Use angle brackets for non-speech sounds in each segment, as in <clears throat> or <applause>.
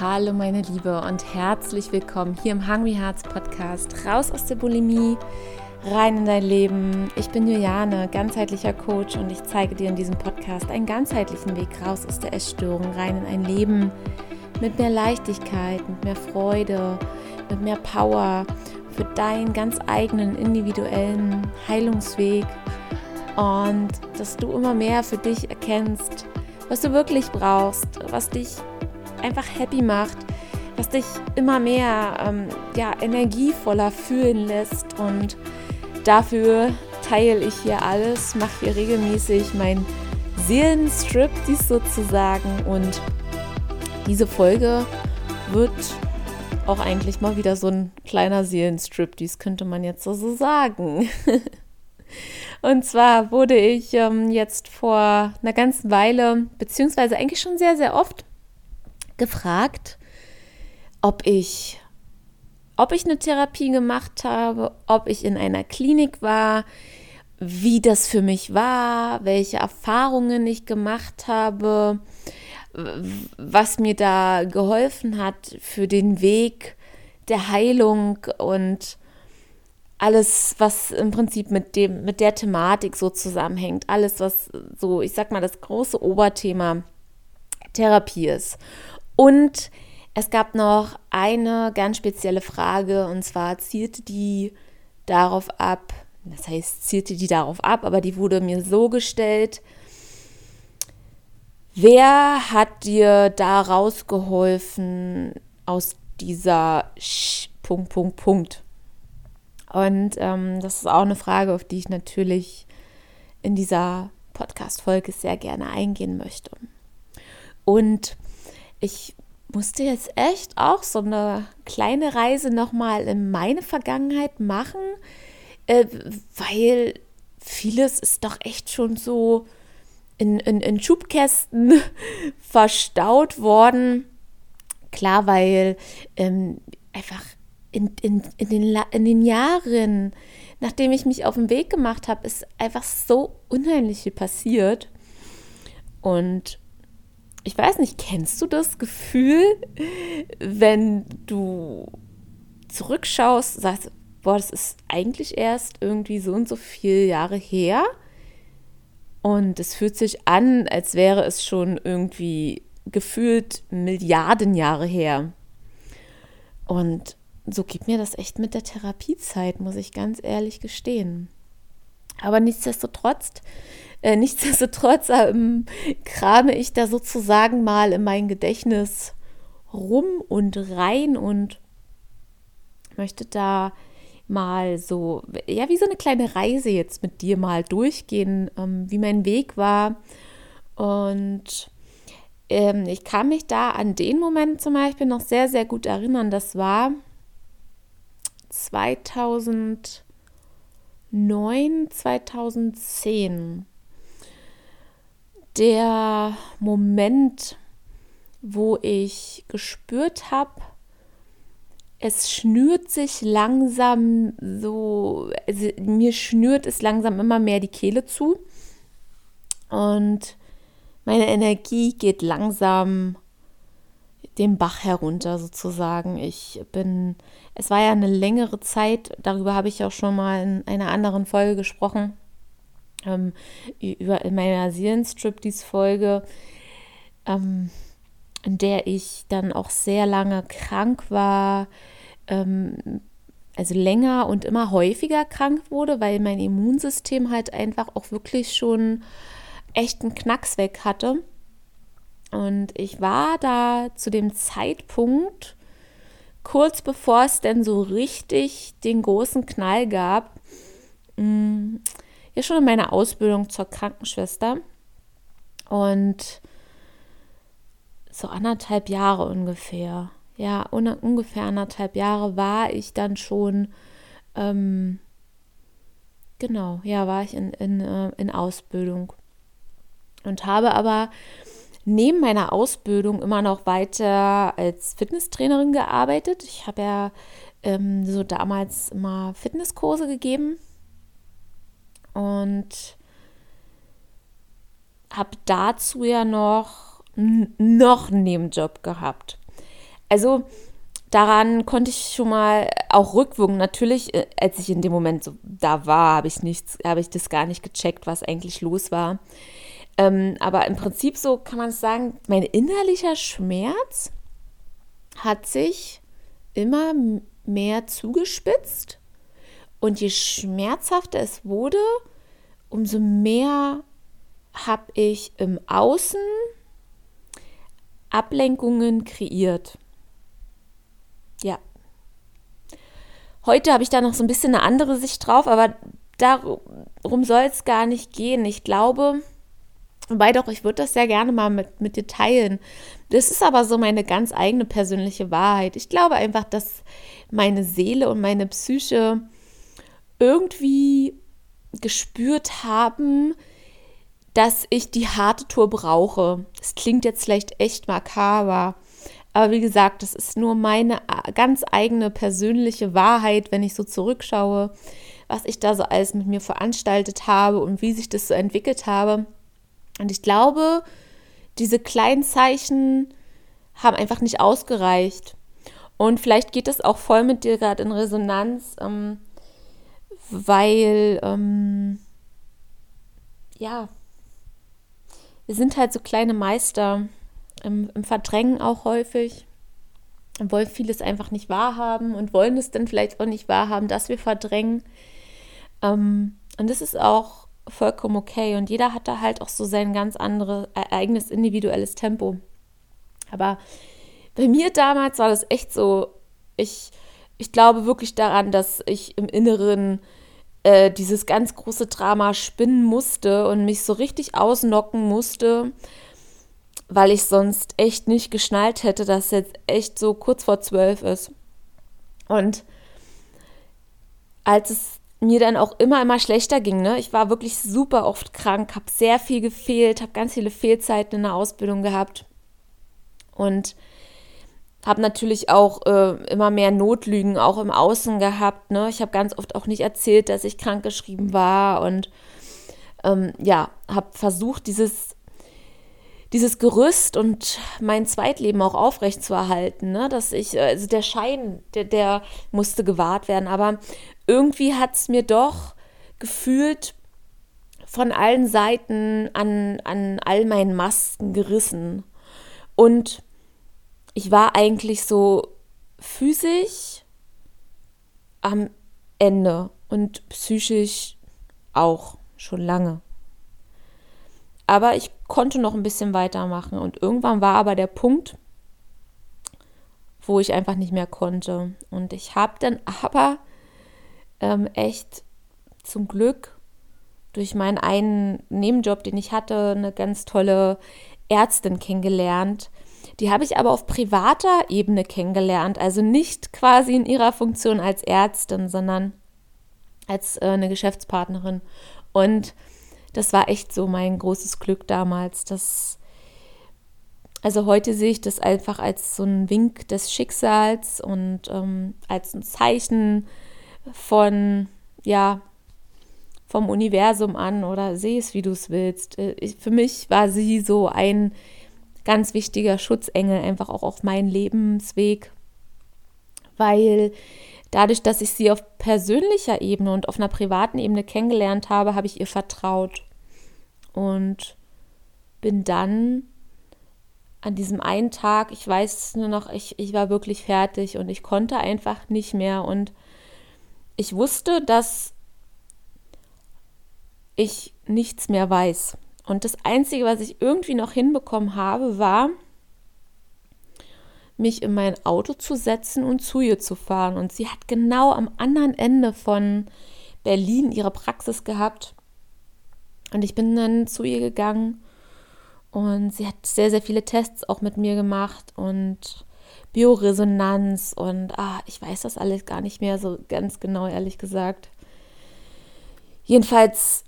Hallo meine Liebe und herzlich willkommen hier im Hungry Hearts Podcast. Raus aus der Bulimie, rein in dein Leben. Ich bin Juliane, ganzheitlicher Coach und ich zeige dir in diesem Podcast einen ganzheitlichen Weg raus aus der Essstörung, rein in ein Leben mit mehr Leichtigkeit, mit mehr Freude, mit mehr Power für deinen ganz eigenen individuellen Heilungsweg und dass du immer mehr für dich erkennst, was du wirklich brauchst, was dich einfach happy macht, was dich immer mehr ähm, ja, energievoller fühlen lässt. Und dafür teile ich hier alles, mache hier regelmäßig mein Seelenstrip, dies sozusagen. Und diese Folge wird auch eigentlich mal wieder so ein kleiner Seelenstrip, dies könnte man jetzt so sagen. <laughs> Und zwar wurde ich ähm, jetzt vor einer ganzen Weile, beziehungsweise eigentlich schon sehr, sehr oft, gefragt, ob ich, ob ich eine Therapie gemacht habe, ob ich in einer Klinik war, wie das für mich war, welche Erfahrungen ich gemacht habe, was mir da geholfen hat für den Weg der Heilung und alles, was im Prinzip mit dem, mit der Thematik so zusammenhängt, alles, was so, ich sag mal, das große Oberthema Therapie ist. Und es gab noch eine ganz spezielle Frage und zwar zielte die darauf ab, das heißt, zielte die darauf ab, aber die wurde mir so gestellt, wer hat dir da rausgeholfen aus dieser Sch Punkt, Punkt, Punkt? Und ähm, das ist auch eine Frage, auf die ich natürlich in dieser Podcast-Folge sehr gerne eingehen möchte. Und ich musste jetzt echt auch so eine kleine Reise nochmal in meine Vergangenheit machen, äh, weil vieles ist doch echt schon so in, in, in Schubkästen <laughs> verstaut worden. Klar, weil ähm, einfach in, in, in, den, in den Jahren, nachdem ich mich auf den Weg gemacht habe, ist einfach so unheimlich viel passiert. Und ich weiß nicht, kennst du das Gefühl, wenn du zurückschaust, sagst, boah, das ist eigentlich erst irgendwie so und so viele Jahre her und es fühlt sich an, als wäre es schon irgendwie gefühlt Milliarden Jahre her. Und so geht mir das echt mit der Therapiezeit, muss ich ganz ehrlich gestehen. Aber nichtsdestotrotz äh, nichtsdestotrotz ähm, krame ich da sozusagen mal in mein Gedächtnis rum und rein und möchte da mal so, ja, wie so eine kleine Reise jetzt mit dir mal durchgehen, ähm, wie mein Weg war. Und ähm, ich kann mich da an den Moment zum Beispiel noch sehr, sehr gut erinnern. Das war 2009, 2010 der Moment, wo ich gespürt habe, es schnürt sich langsam so, also mir schnürt es langsam immer mehr die Kehle zu und meine Energie geht langsam den Bach herunter sozusagen. Ich bin, es war ja eine längere Zeit, darüber habe ich auch schon mal in einer anderen Folge gesprochen, ähm, über in meiner Seelenstrip-Dies-Folge, ähm, in der ich dann auch sehr lange krank war, ähm, also länger und immer häufiger krank wurde, weil mein Immunsystem halt einfach auch wirklich schon echt einen Knacks weg hatte. Und ich war da zu dem Zeitpunkt, kurz bevor es denn so richtig den großen Knall gab, mh, mm, ja schon in meiner Ausbildung zur Krankenschwester und so anderthalb Jahre ungefähr. Ja, ungefähr anderthalb Jahre war ich dann schon, ähm, genau, ja, war ich in, in, äh, in Ausbildung und habe aber neben meiner Ausbildung immer noch weiter als Fitnesstrainerin gearbeitet. Ich habe ja ähm, so damals immer Fitnesskurse gegeben und habe dazu ja noch noch einen Nebenjob gehabt. Also daran konnte ich schon mal auch rückwirken. Natürlich, äh, als ich in dem Moment so da war, habe ich nichts, habe ich das gar nicht gecheckt, was eigentlich los war. Ähm, aber im Prinzip so kann man sagen, mein innerlicher Schmerz hat sich immer mehr zugespitzt. Und je schmerzhafter es wurde, umso mehr habe ich im Außen Ablenkungen kreiert. Ja. Heute habe ich da noch so ein bisschen eine andere Sicht drauf, aber darum soll es gar nicht gehen. Ich glaube, wobei doch, ich würde das sehr gerne mal mit, mit dir teilen. Das ist aber so meine ganz eigene persönliche Wahrheit. Ich glaube einfach, dass meine Seele und meine Psyche irgendwie gespürt haben, dass ich die harte Tour brauche. Es klingt jetzt vielleicht echt makaber, aber wie gesagt, das ist nur meine ganz eigene persönliche Wahrheit, wenn ich so zurückschaue, was ich da so alles mit mir veranstaltet habe und wie sich das so entwickelt habe. Und ich glaube, diese kleinen Zeichen haben einfach nicht ausgereicht. Und vielleicht geht es auch voll mit dir gerade in Resonanz, ähm, weil, ähm, ja, wir sind halt so kleine Meister im, im Verdrängen auch häufig und wollen vieles einfach nicht wahrhaben und wollen es dann vielleicht auch nicht wahrhaben, dass wir verdrängen. Ähm, und das ist auch vollkommen okay. Und jeder hat da halt auch so sein ganz anderes, äh, eigenes individuelles Tempo. Aber bei mir damals war das echt so, ich, ich glaube wirklich daran, dass ich im Inneren äh, dieses ganz große Drama spinnen musste und mich so richtig ausnocken musste, weil ich sonst echt nicht geschnallt hätte, dass jetzt echt so kurz vor zwölf ist. Und als es mir dann auch immer, immer schlechter ging, ne? ich war wirklich super oft krank, habe sehr viel gefehlt, habe ganz viele Fehlzeiten in der Ausbildung gehabt und habe natürlich auch äh, immer mehr Notlügen auch im Außen gehabt. Ne? Ich habe ganz oft auch nicht erzählt, dass ich krankgeschrieben war und ähm, ja, habe versucht, dieses, dieses Gerüst und mein Zweitleben auch aufrechtzuerhalten. Ne? Dass ich, also der Schein, der, der musste gewahrt werden, aber irgendwie hat es mir doch gefühlt von allen Seiten an, an all meinen Masken gerissen. Und ich war eigentlich so physisch am Ende und psychisch auch schon lange. Aber ich konnte noch ein bisschen weitermachen und irgendwann war aber der Punkt, wo ich einfach nicht mehr konnte. Und ich habe dann <laughs> aber ähm, echt zum Glück durch meinen einen Nebenjob, den ich hatte, eine ganz tolle Ärztin kennengelernt, die habe ich aber auf privater Ebene kennengelernt, also nicht quasi in ihrer Funktion als Ärztin, sondern als äh, eine Geschäftspartnerin. Und das war echt so mein großes Glück damals. Dass, also heute sehe ich das einfach als so ein Wink des Schicksals und ähm, als ein Zeichen von, ja, vom Universum an oder sehe es, wie du es willst. Äh, ich, für mich war sie so ein ganz wichtiger Schutzengel einfach auch auf meinen Lebensweg, weil dadurch, dass ich sie auf persönlicher Ebene und auf einer privaten Ebene kennengelernt habe, habe ich ihr vertraut. Und bin dann an diesem einen Tag, ich weiß nur noch, ich, ich war wirklich fertig und ich konnte einfach nicht mehr. Und ich wusste, dass ich nichts mehr weiß. Und das Einzige, was ich irgendwie noch hinbekommen habe, war, mich in mein Auto zu setzen und zu ihr zu fahren. Und sie hat genau am anderen Ende von Berlin ihre Praxis gehabt. Und ich bin dann zu ihr gegangen und sie hat sehr, sehr viele Tests auch mit mir gemacht und Bioresonanz und ah, ich weiß das alles gar nicht mehr so ganz genau, ehrlich gesagt. Jedenfalls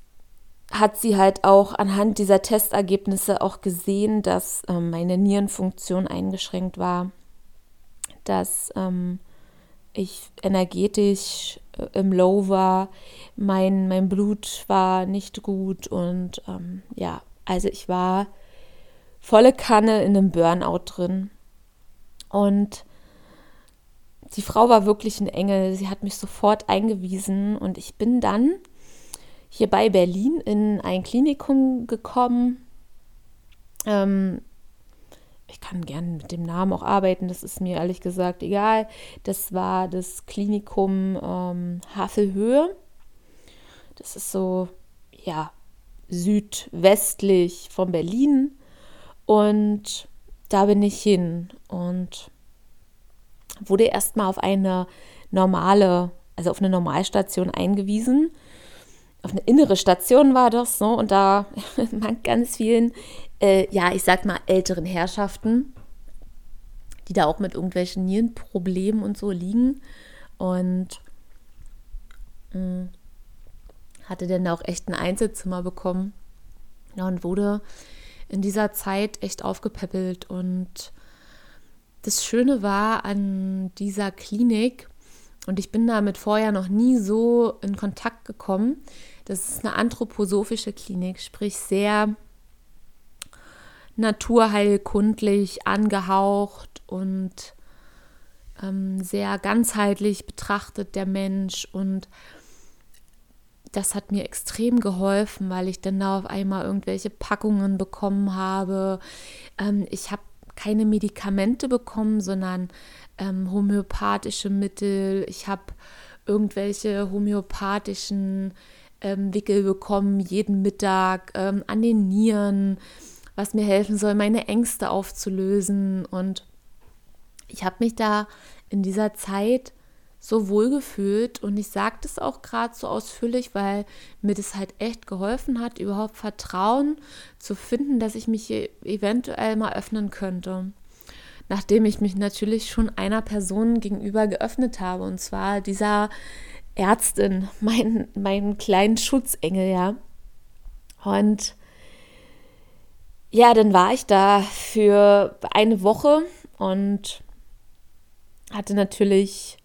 hat sie halt auch anhand dieser Testergebnisse auch gesehen, dass ähm, meine Nierenfunktion eingeschränkt war, dass ähm, ich energetisch äh, im Low war, mein, mein Blut war nicht gut und ähm, ja, also ich war volle Kanne in einem Burnout drin. Und die Frau war wirklich ein Engel. Sie hat mich sofort eingewiesen und ich bin dann hier bei Berlin in ein Klinikum gekommen. Ähm, ich kann gerne mit dem Namen auch arbeiten, das ist mir ehrlich gesagt egal. Das war das Klinikum ähm, Havelhöhe. Das ist so, ja, südwestlich von Berlin. Und da bin ich hin und wurde erstmal auf eine normale, also auf eine Normalstation eingewiesen. Auf eine innere Station war das, ne? Und da <laughs> mit ganz vielen, äh, ja, ich sag mal, älteren Herrschaften, die da auch mit irgendwelchen Nierenproblemen und so liegen. Und mh, mm, hatte dann auch echt ein Einzelzimmer bekommen. Ja, und wurde in dieser Zeit echt aufgepäppelt und das Schöne war an dieser Klinik, und ich bin damit vorher noch nie so in Kontakt gekommen, das ist eine anthroposophische Klinik, sprich sehr naturheilkundlich angehaucht und ähm, sehr ganzheitlich betrachtet der Mensch und das hat mir extrem geholfen, weil ich dann da auf einmal irgendwelche Packungen bekommen habe. Ähm, ich habe keine Medikamente bekommen, sondern ähm, homöopathische Mittel. Ich habe irgendwelche homöopathischen ähm, Wickel bekommen, jeden Mittag ähm, an den Nieren, was mir helfen soll, meine Ängste aufzulösen. Und ich habe mich da in dieser Zeit so wohl gefühlt und ich sage das auch gerade so ausführlich, weil mir das halt echt geholfen hat, überhaupt Vertrauen zu finden, dass ich mich hier eventuell mal öffnen könnte. Nachdem ich mich natürlich schon einer Person gegenüber geöffnet habe, und zwar dieser Ärztin, mein, meinen kleinen Schutzengel, ja. Und ja, dann war ich da für eine Woche und hatte natürlich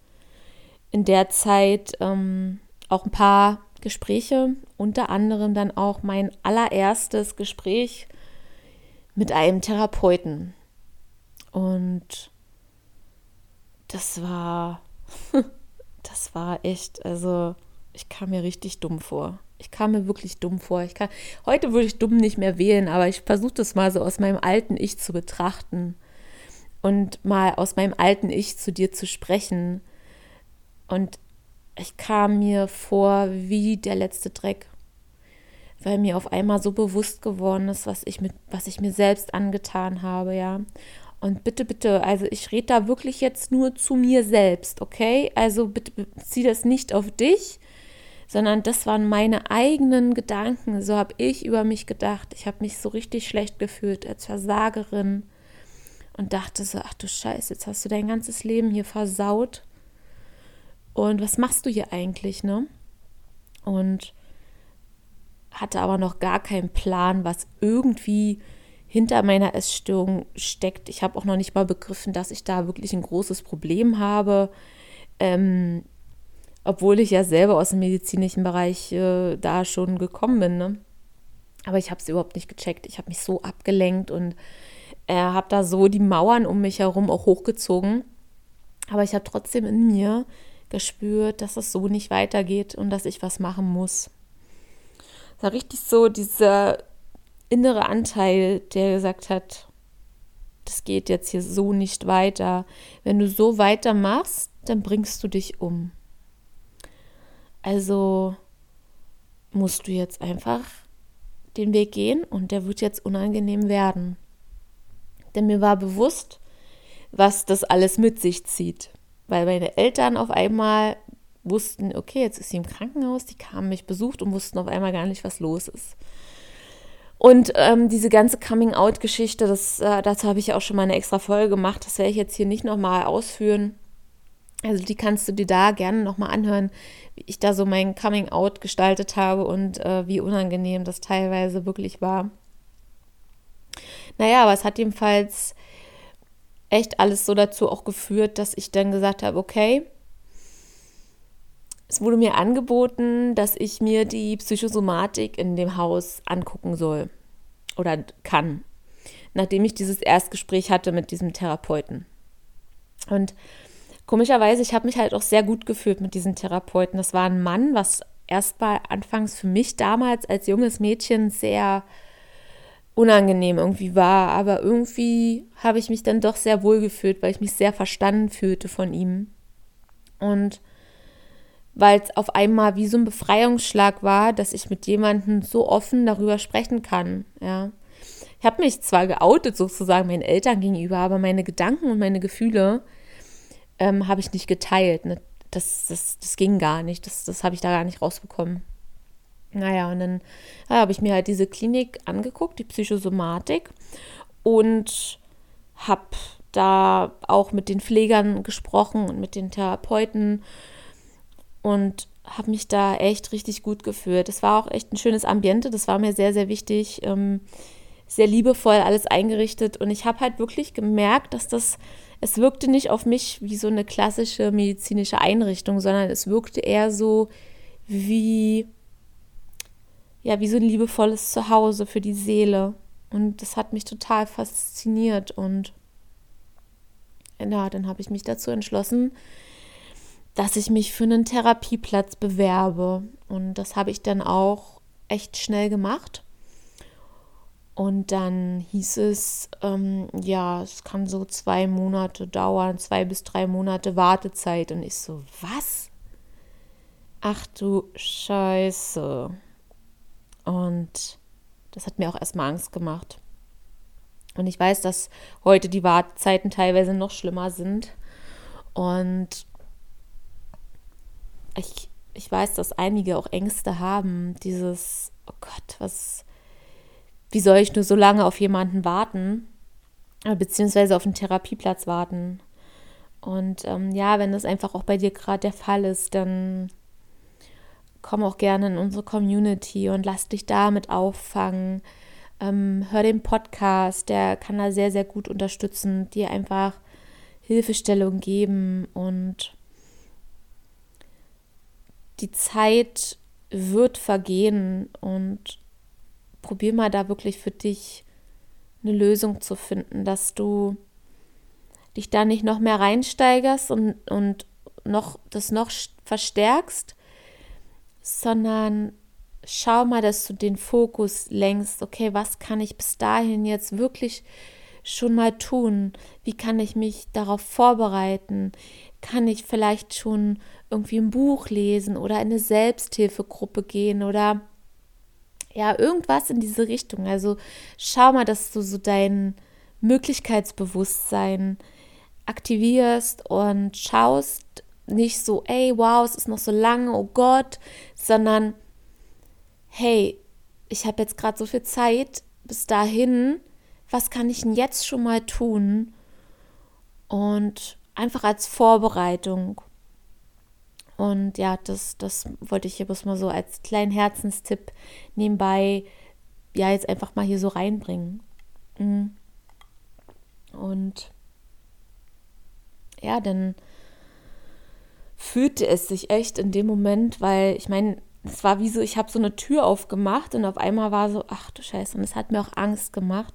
in der Zeit ähm, auch ein paar Gespräche, unter anderem dann auch mein allererstes Gespräch mit einem Therapeuten. Und das war, <laughs> das war echt, also ich kam mir richtig dumm vor. Ich kam mir wirklich dumm vor. Ich kann, heute würde ich dumm nicht mehr wählen, aber ich versuche das mal so aus meinem alten Ich zu betrachten und mal aus meinem alten Ich zu dir zu sprechen und ich kam mir vor wie der letzte Dreck, weil mir auf einmal so bewusst geworden ist, was ich mit, was ich mir selbst angetan habe, ja. Und bitte, bitte, also ich rede da wirklich jetzt nur zu mir selbst, okay? Also bitte zieh das nicht auf dich, sondern das waren meine eigenen Gedanken. So habe ich über mich gedacht. Ich habe mich so richtig schlecht gefühlt als Versagerin und dachte so, ach du Scheiße, jetzt hast du dein ganzes Leben hier versaut und was machst du hier eigentlich, ne? Und hatte aber noch gar keinen Plan, was irgendwie hinter meiner Essstörung steckt. Ich habe auch noch nicht mal begriffen, dass ich da wirklich ein großes Problem habe. Ähm, obwohl ich ja selber aus dem medizinischen Bereich äh, da schon gekommen bin. Ne? Aber ich habe es überhaupt nicht gecheckt. Ich habe mich so abgelenkt und äh, habe da so die Mauern um mich herum auch hochgezogen. Aber ich habe trotzdem in mir gespürt, dass es so nicht weitergeht und dass ich was machen muss. Es war richtig so dieser innere Anteil, der gesagt hat, das geht jetzt hier so nicht weiter. Wenn du so weitermachst, dann bringst du dich um. Also musst du jetzt einfach den Weg gehen und der wird jetzt unangenehm werden. Denn mir war bewusst, was das alles mit sich zieht weil meine Eltern auf einmal wussten, okay, jetzt ist sie im Krankenhaus, die kamen mich besucht und wussten auf einmal gar nicht, was los ist. Und ähm, diese ganze Coming-out-Geschichte, äh, dazu habe ich auch schon mal eine extra Folge gemacht, das werde ich jetzt hier nicht nochmal ausführen. Also die kannst du dir da gerne nochmal anhören, wie ich da so mein Coming-out gestaltet habe und äh, wie unangenehm das teilweise wirklich war. Naja, aber es hat jedenfalls echt alles so dazu auch geführt, dass ich dann gesagt habe, okay, es wurde mir angeboten, dass ich mir die Psychosomatik in dem Haus angucken soll oder kann, nachdem ich dieses Erstgespräch hatte mit diesem Therapeuten. Und komischerweise, ich habe mich halt auch sehr gut gefühlt mit diesen Therapeuten. Das war ein Mann, was erstmal anfangs für mich damals als junges Mädchen sehr unangenehm irgendwie war. Aber irgendwie habe ich mich dann doch sehr wohl gefühlt, weil ich mich sehr verstanden fühlte von ihm. Und weil es auf einmal wie so ein Befreiungsschlag war, dass ich mit jemandem so offen darüber sprechen kann. Ja. Ich habe mich zwar geoutet sozusagen meinen Eltern gegenüber, aber meine Gedanken und meine Gefühle ähm, habe ich nicht geteilt. Ne? Das, das, das ging gar nicht. Das, das habe ich da gar nicht rausbekommen. Naja, und dann ja, habe ich mir halt diese Klinik angeguckt, die Psychosomatik, und habe da auch mit den Pflegern gesprochen und mit den Therapeuten und habe mich da echt richtig gut gefühlt. Es war auch echt ein schönes Ambiente, das war mir sehr, sehr wichtig. Ähm, sehr liebevoll alles eingerichtet und ich habe halt wirklich gemerkt, dass das, es wirkte nicht auf mich wie so eine klassische medizinische Einrichtung, sondern es wirkte eher so wie, ja, wie so ein liebevolles Zuhause für die Seele. Und das hat mich total fasziniert und ja, dann habe ich mich dazu entschlossen, dass ich mich für einen Therapieplatz bewerbe. Und das habe ich dann auch echt schnell gemacht. Und dann hieß es, ähm, ja, es kann so zwei Monate dauern, zwei bis drei Monate Wartezeit. Und ich so, was? Ach du Scheiße. Und das hat mir auch erstmal Angst gemacht. Und ich weiß, dass heute die Wartezeiten teilweise noch schlimmer sind. Und ich, ich weiß, dass einige auch Ängste haben. Dieses, oh Gott, was wie soll ich nur so lange auf jemanden warten, äh, beziehungsweise auf einen Therapieplatz warten. Und ähm, ja, wenn das einfach auch bei dir gerade der Fall ist, dann komm auch gerne in unsere Community und lass dich damit auffangen. Ähm, hör den Podcast, der kann da sehr, sehr gut unterstützen, dir einfach Hilfestellung geben und die Zeit wird vergehen und probier mal da wirklich für dich eine Lösung zu finden, dass du dich da nicht noch mehr reinsteigerst und, und noch, das noch verstärkst, sondern schau mal, dass du den Fokus lenkst, okay, was kann ich bis dahin jetzt wirklich schon mal tun? Wie kann ich mich darauf vorbereiten? Kann ich vielleicht schon irgendwie ein Buch lesen oder in eine Selbsthilfegruppe gehen oder ja, irgendwas in diese Richtung. Also schau mal, dass du so dein Möglichkeitsbewusstsein aktivierst und schaust nicht so, ey, wow, es ist noch so lange, oh Gott, sondern hey, ich habe jetzt gerade so viel Zeit bis dahin, was kann ich denn jetzt schon mal tun? Und einfach als Vorbereitung. Und ja, das, das wollte ich hier bloß mal so als kleinen Herzenstipp nebenbei, ja, jetzt einfach mal hier so reinbringen. Mhm. Und ja, dann fühlte es sich echt in dem Moment, weil ich meine, es war wie so, ich habe so eine Tür aufgemacht und auf einmal war so, ach du Scheiße, und es hat mir auch Angst gemacht.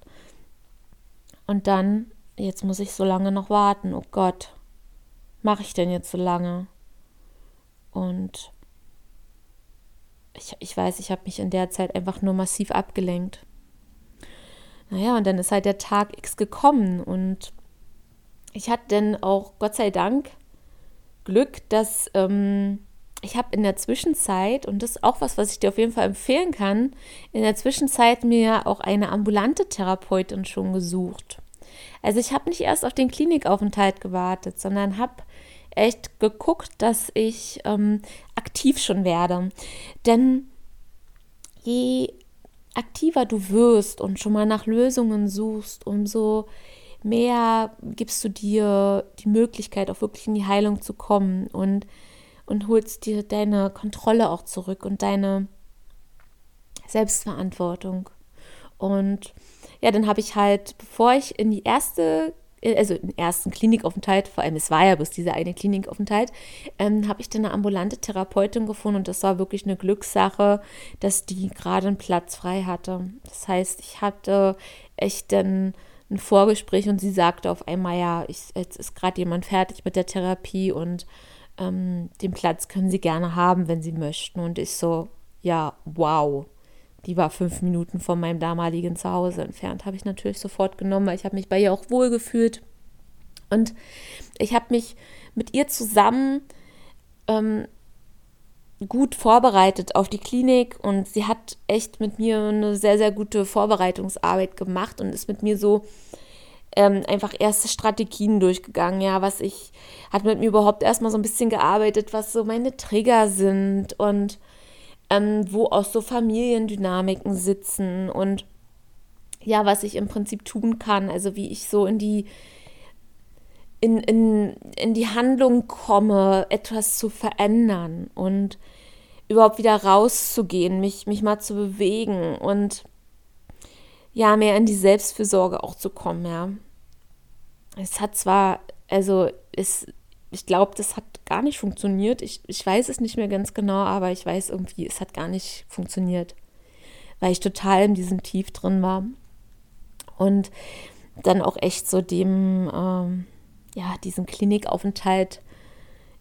Und dann, jetzt muss ich so lange noch warten. Oh Gott, mache ich denn jetzt so lange? Und ich, ich weiß, ich habe mich in der Zeit einfach nur massiv abgelenkt. Naja, und dann ist halt der Tag X gekommen und ich hatte dann auch, Gott sei Dank, Glück, dass ähm, ich habe in der Zwischenzeit, und das ist auch was, was ich dir auf jeden Fall empfehlen kann, in der Zwischenzeit mir auch eine ambulante Therapeutin schon gesucht. Also ich habe nicht erst auf den Klinikaufenthalt gewartet, sondern habe echt geguckt, dass ich ähm, aktiv schon werde. Denn je aktiver du wirst und schon mal nach Lösungen suchst, umso mehr gibst du dir die Möglichkeit, auch wirklich in die Heilung zu kommen und, und holst dir deine Kontrolle auch zurück und deine Selbstverantwortung. Und ja, dann habe ich halt, bevor ich in die erste äh, also im ersten Klinikaufenthalt, vor allem es war ja bloß dieser eine Klinikaufenthalt, ähm, habe ich dann eine ambulante Therapeutin gefunden und das war wirklich eine Glückssache, dass die gerade einen Platz frei hatte. Das heißt, ich hatte echt dann ein Vorgespräch und sie sagte auf einmal, ja, ich, jetzt ist gerade jemand fertig mit der Therapie und ähm, den Platz können Sie gerne haben, wenn Sie möchten. Und ich so, ja, wow. Die war fünf Minuten von meinem damaligen Zuhause entfernt. Habe ich natürlich sofort genommen, weil ich habe mich bei ihr auch wohl gefühlt. Und ich habe mich mit ihr zusammen ähm, gut vorbereitet auf die Klinik und sie hat echt mit mir eine sehr, sehr gute Vorbereitungsarbeit gemacht und ist mit mir so ähm, einfach erste Strategien durchgegangen, ja, was ich, hat mit mir überhaupt erstmal so ein bisschen gearbeitet, was so meine Trigger sind und ähm, wo auch so Familiendynamiken sitzen und ja, was ich im Prinzip tun kann, also wie ich so in die in, in, in die Handlung komme, etwas zu verändern und überhaupt wieder rauszugehen, mich, mich mal zu bewegen und ja, mehr in die Selbstfürsorge auch zu kommen, ja. Es hat zwar, also es, ich glaube, das hat gar nicht funktioniert. Ich, ich weiß es nicht mehr ganz genau, aber ich weiß irgendwie, es hat gar nicht funktioniert, weil ich total in diesem Tief drin war. Und dann auch echt so dem, ähm, ja, diesem Klinikaufenthalt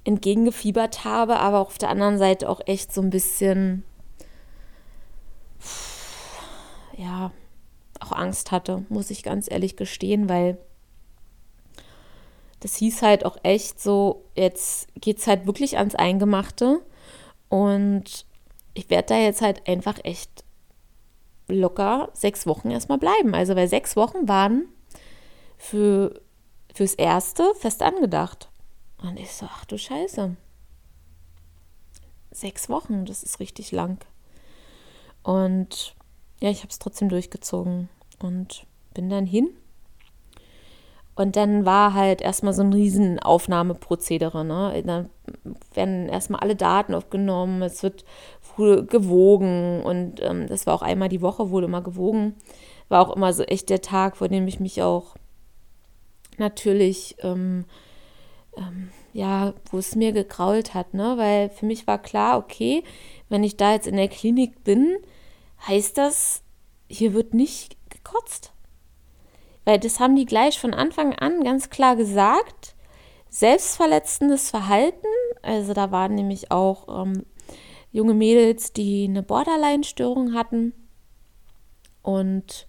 entgegengefiebert habe, aber auf der anderen Seite auch echt so ein bisschen, ja, auch Angst hatte, muss ich ganz ehrlich gestehen, weil das hieß halt auch echt so, jetzt geht es halt wirklich ans Eingemachte und ich werde da jetzt halt einfach echt locker sechs Wochen erstmal bleiben. Also weil sechs Wochen waren für, fürs Erste fest angedacht. Und ich so, ach du Scheiße. Sechs Wochen, das ist richtig lang. Und ja, ich habe es trotzdem durchgezogen und bin dann hin. Und dann war halt erstmal so ein riesen Aufnahmeprozedere. Ne? Dann werden erstmal alle Daten aufgenommen, es wird gewogen und ähm, das war auch einmal die Woche, wurde immer gewogen. War auch immer so echt der Tag, vor dem ich mich auch natürlich ähm, ähm, ja, wo es mir gekrault hat, ne? Weil für mich war klar, okay, wenn ich da jetzt in der Klinik bin, heißt das, hier wird nicht gekotzt. Weil das haben die gleich von Anfang an ganz klar gesagt. Selbstverletzendes Verhalten, also da waren nämlich auch ähm, junge Mädels, die eine Borderline-Störung hatten und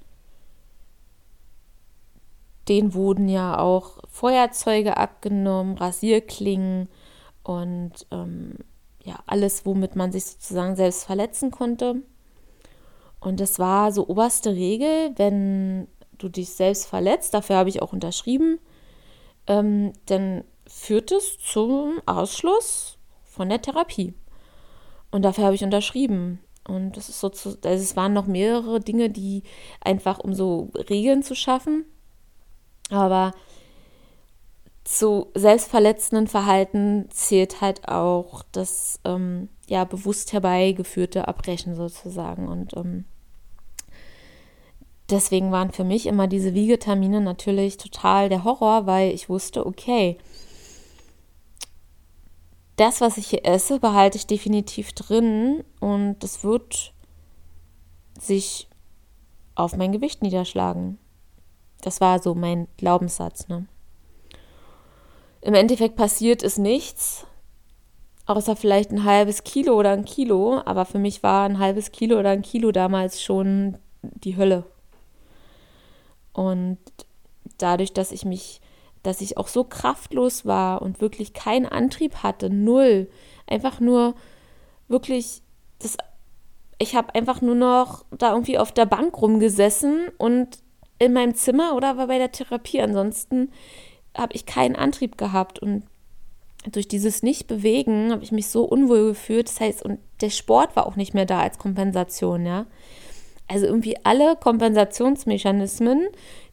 denen wurden ja auch Feuerzeuge abgenommen, Rasierklingen und ähm, ja, alles, womit man sich sozusagen selbst verletzen konnte. Und das war so oberste Regel, wenn du dich selbst verletzt, dafür habe ich auch unterschrieben, ähm, dann führt es zum Ausschluss von der Therapie. Und dafür habe ich unterschrieben. Und das ist so zu, also es waren noch mehrere Dinge, die einfach, um so Regeln zu schaffen, aber zu selbstverletzenden Verhalten zählt halt auch das ähm, ja bewusst herbeigeführte Abbrechen sozusagen. Und ähm, deswegen waren für mich immer diese Wiegetermine natürlich total der Horror, weil ich wusste, okay, das, was ich hier esse, behalte ich definitiv drin und das wird sich auf mein Gewicht niederschlagen. Das war so mein Glaubenssatz. Ne? Im Endeffekt passiert ist nichts, außer vielleicht ein halbes Kilo oder ein Kilo. Aber für mich war ein halbes Kilo oder ein Kilo damals schon die Hölle. Und dadurch, dass ich mich, dass ich auch so kraftlos war und wirklich keinen Antrieb hatte, null, einfach nur wirklich das ich habe einfach nur noch da irgendwie auf der Bank rumgesessen und in meinem Zimmer oder war bei der Therapie. Ansonsten habe ich keinen Antrieb gehabt und durch dieses Nicht-Bewegen habe ich mich so unwohl gefühlt. Das heißt, und der Sport war auch nicht mehr da als Kompensation, ja. Also irgendwie alle Kompensationsmechanismen,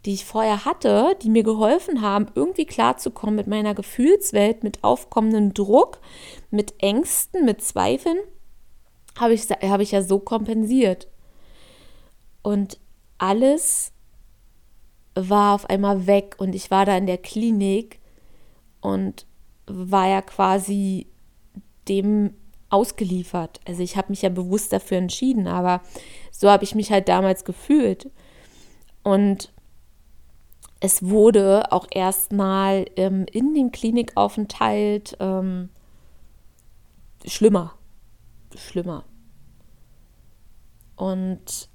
die ich vorher hatte, die mir geholfen haben, irgendwie klarzukommen mit meiner Gefühlswelt, mit aufkommendem Druck, mit Ängsten, mit Zweifeln, habe ich, hab ich ja so kompensiert. Und alles war auf einmal weg und ich war da in der Klinik und war ja quasi dem ausgeliefert. Also ich habe mich ja bewusst dafür entschieden, aber so habe ich mich halt damals gefühlt. Und es wurde auch erstmal ähm, in dem Klinikaufenthalt ähm, schlimmer. Schlimmer. Und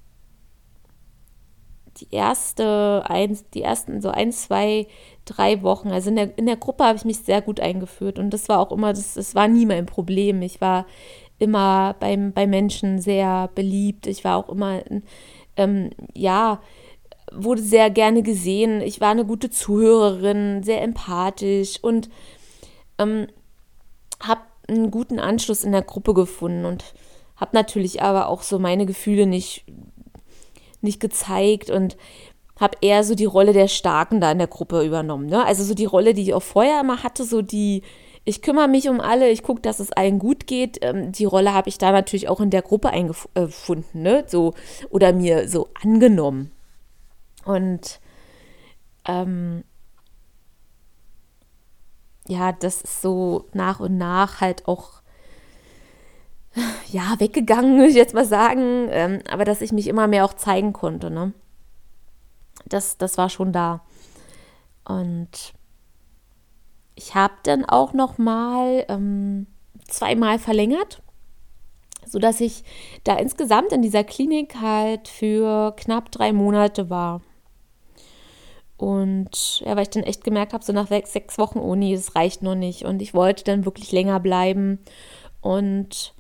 die erste, eins, die ersten so ein, zwei, drei Wochen, also in der, in der Gruppe habe ich mich sehr gut eingeführt und das war auch immer, das, das war nie mein Problem. Ich war immer beim, bei Menschen sehr beliebt. Ich war auch immer, ähm, ja, wurde sehr gerne gesehen. Ich war eine gute Zuhörerin, sehr empathisch und ähm, habe einen guten Anschluss in der Gruppe gefunden und habe natürlich aber auch so meine Gefühle nicht, nicht gezeigt und habe eher so die Rolle der Starken da in der Gruppe übernommen. Ne? Also so die Rolle, die ich auch vorher immer hatte, so die, ich kümmere mich um alle, ich gucke, dass es allen gut geht. Ähm, die Rolle habe ich da natürlich auch in der Gruppe eingefunden, ne? So, oder mir so angenommen. Und ähm, ja, das ist so nach und nach halt auch ja, weggegangen, würde ich jetzt mal sagen. Ähm, aber dass ich mich immer mehr auch zeigen konnte, ne? Das, das war schon da. Und ich habe dann auch noch mal ähm, zweimal verlängert, sodass ich da insgesamt in dieser Klinik halt für knapp drei Monate war. Und ja, weil ich dann echt gemerkt habe, so nach sechs, sechs Wochen Uni, das reicht noch nicht. Und ich wollte dann wirklich länger bleiben und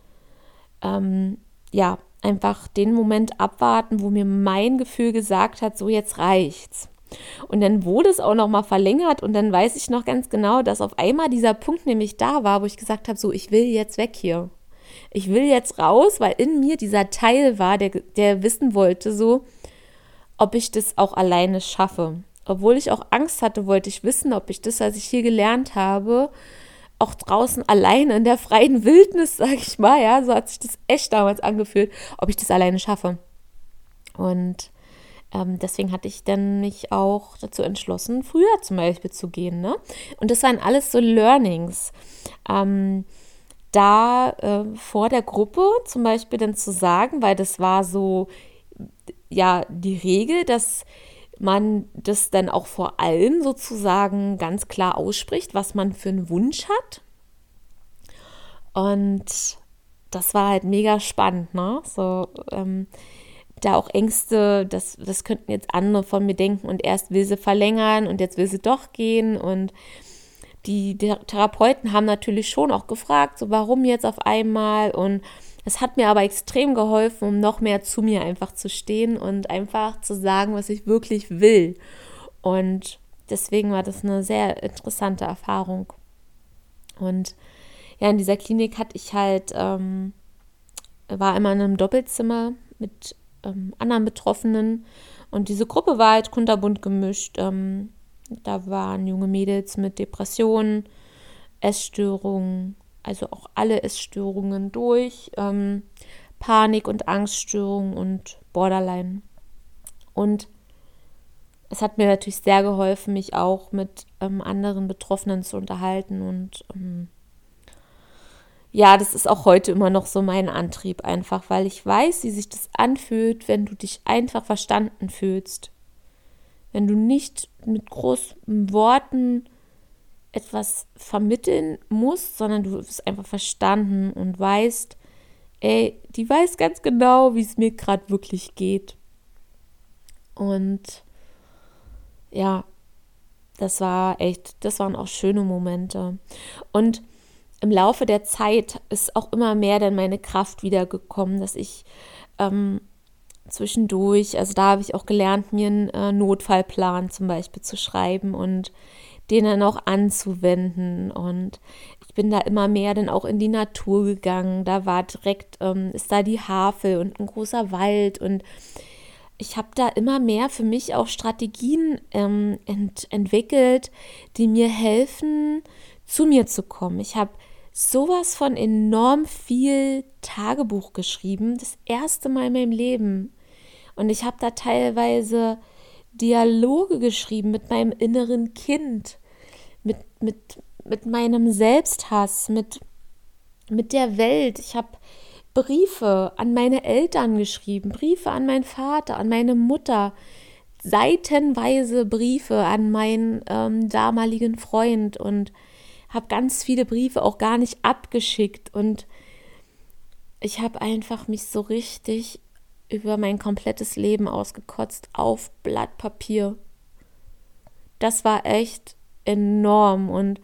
ähm, ja, einfach den Moment abwarten, wo mir mein Gefühl gesagt hat, so jetzt reicht's. Und dann wurde es auch noch mal verlängert und dann weiß ich noch ganz genau, dass auf einmal dieser Punkt nämlich da war, wo ich gesagt habe, so ich will jetzt weg hier. Ich will jetzt raus, weil in mir dieser Teil war, der, der wissen wollte, so, ob ich das auch alleine schaffe. Obwohl ich auch Angst hatte, wollte ich wissen, ob ich das, was ich hier gelernt habe, auch draußen alleine in der freien Wildnis, sage ich mal, ja, so hat sich das echt damals angefühlt, ob ich das alleine schaffe. Und ähm, deswegen hatte ich dann mich auch dazu entschlossen, früher zum Beispiel zu gehen. Ne? Und das waren alles so Learnings. Ähm, da äh, vor der Gruppe zum Beispiel dann zu sagen, weil das war so, ja, die Regel, dass man das dann auch vor allen sozusagen ganz klar ausspricht, was man für einen Wunsch hat. Und das war halt mega spannend, ne? So, ähm, da auch Ängste, das, das könnten jetzt andere von mir denken und erst will sie verlängern und jetzt will sie doch gehen und die Therapeuten haben natürlich schon auch gefragt, so warum jetzt auf einmal und es hat mir aber extrem geholfen, um noch mehr zu mir einfach zu stehen und einfach zu sagen, was ich wirklich will. Und deswegen war das eine sehr interessante Erfahrung. Und ja, in dieser Klinik hatte ich halt, ähm, war immer in einem Doppelzimmer mit ähm, anderen Betroffenen. Und diese Gruppe war halt kunterbunt gemischt. Ähm, da waren junge Mädels mit Depressionen, Essstörungen, also auch alle Essstörungen durch, ähm, Panik- und Angststörungen und Borderline. Und es hat mir natürlich sehr geholfen, mich auch mit ähm, anderen Betroffenen zu unterhalten. Und ähm, ja, das ist auch heute immer noch so mein Antrieb, einfach weil ich weiß, wie sich das anfühlt, wenn du dich einfach verstanden fühlst. Wenn du nicht mit großen Worten etwas vermitteln musst, sondern du wirst einfach verstanden und weißt, ey, die weiß ganz genau, wie es mir gerade wirklich geht. Und ja, das war echt, das waren auch schöne Momente. Und im Laufe der Zeit ist auch immer mehr dann meine Kraft wiedergekommen, dass ich ähm, zwischendurch, also da habe ich auch gelernt, mir einen äh, Notfallplan zum Beispiel zu schreiben und den dann auch anzuwenden. Und ich bin da immer mehr dann auch in die Natur gegangen. Da war direkt, ähm, ist da die Havel und ein großer Wald und ich habe da immer mehr für mich auch Strategien ähm, ent entwickelt, die mir helfen, zu mir zu kommen. Ich habe sowas von enorm viel Tagebuch geschrieben, das erste Mal in meinem Leben. Und ich habe da teilweise Dialoge geschrieben mit meinem inneren Kind, mit, mit, mit meinem Selbsthass, mit, mit der Welt. Ich habe Briefe an meine Eltern geschrieben, Briefe an meinen Vater, an meine Mutter, seitenweise Briefe an meinen ähm, damaligen Freund und habe ganz viele Briefe auch gar nicht abgeschickt und ich habe einfach mich so richtig über mein komplettes Leben ausgekotzt auf Blatt Papier. Das war echt enorm und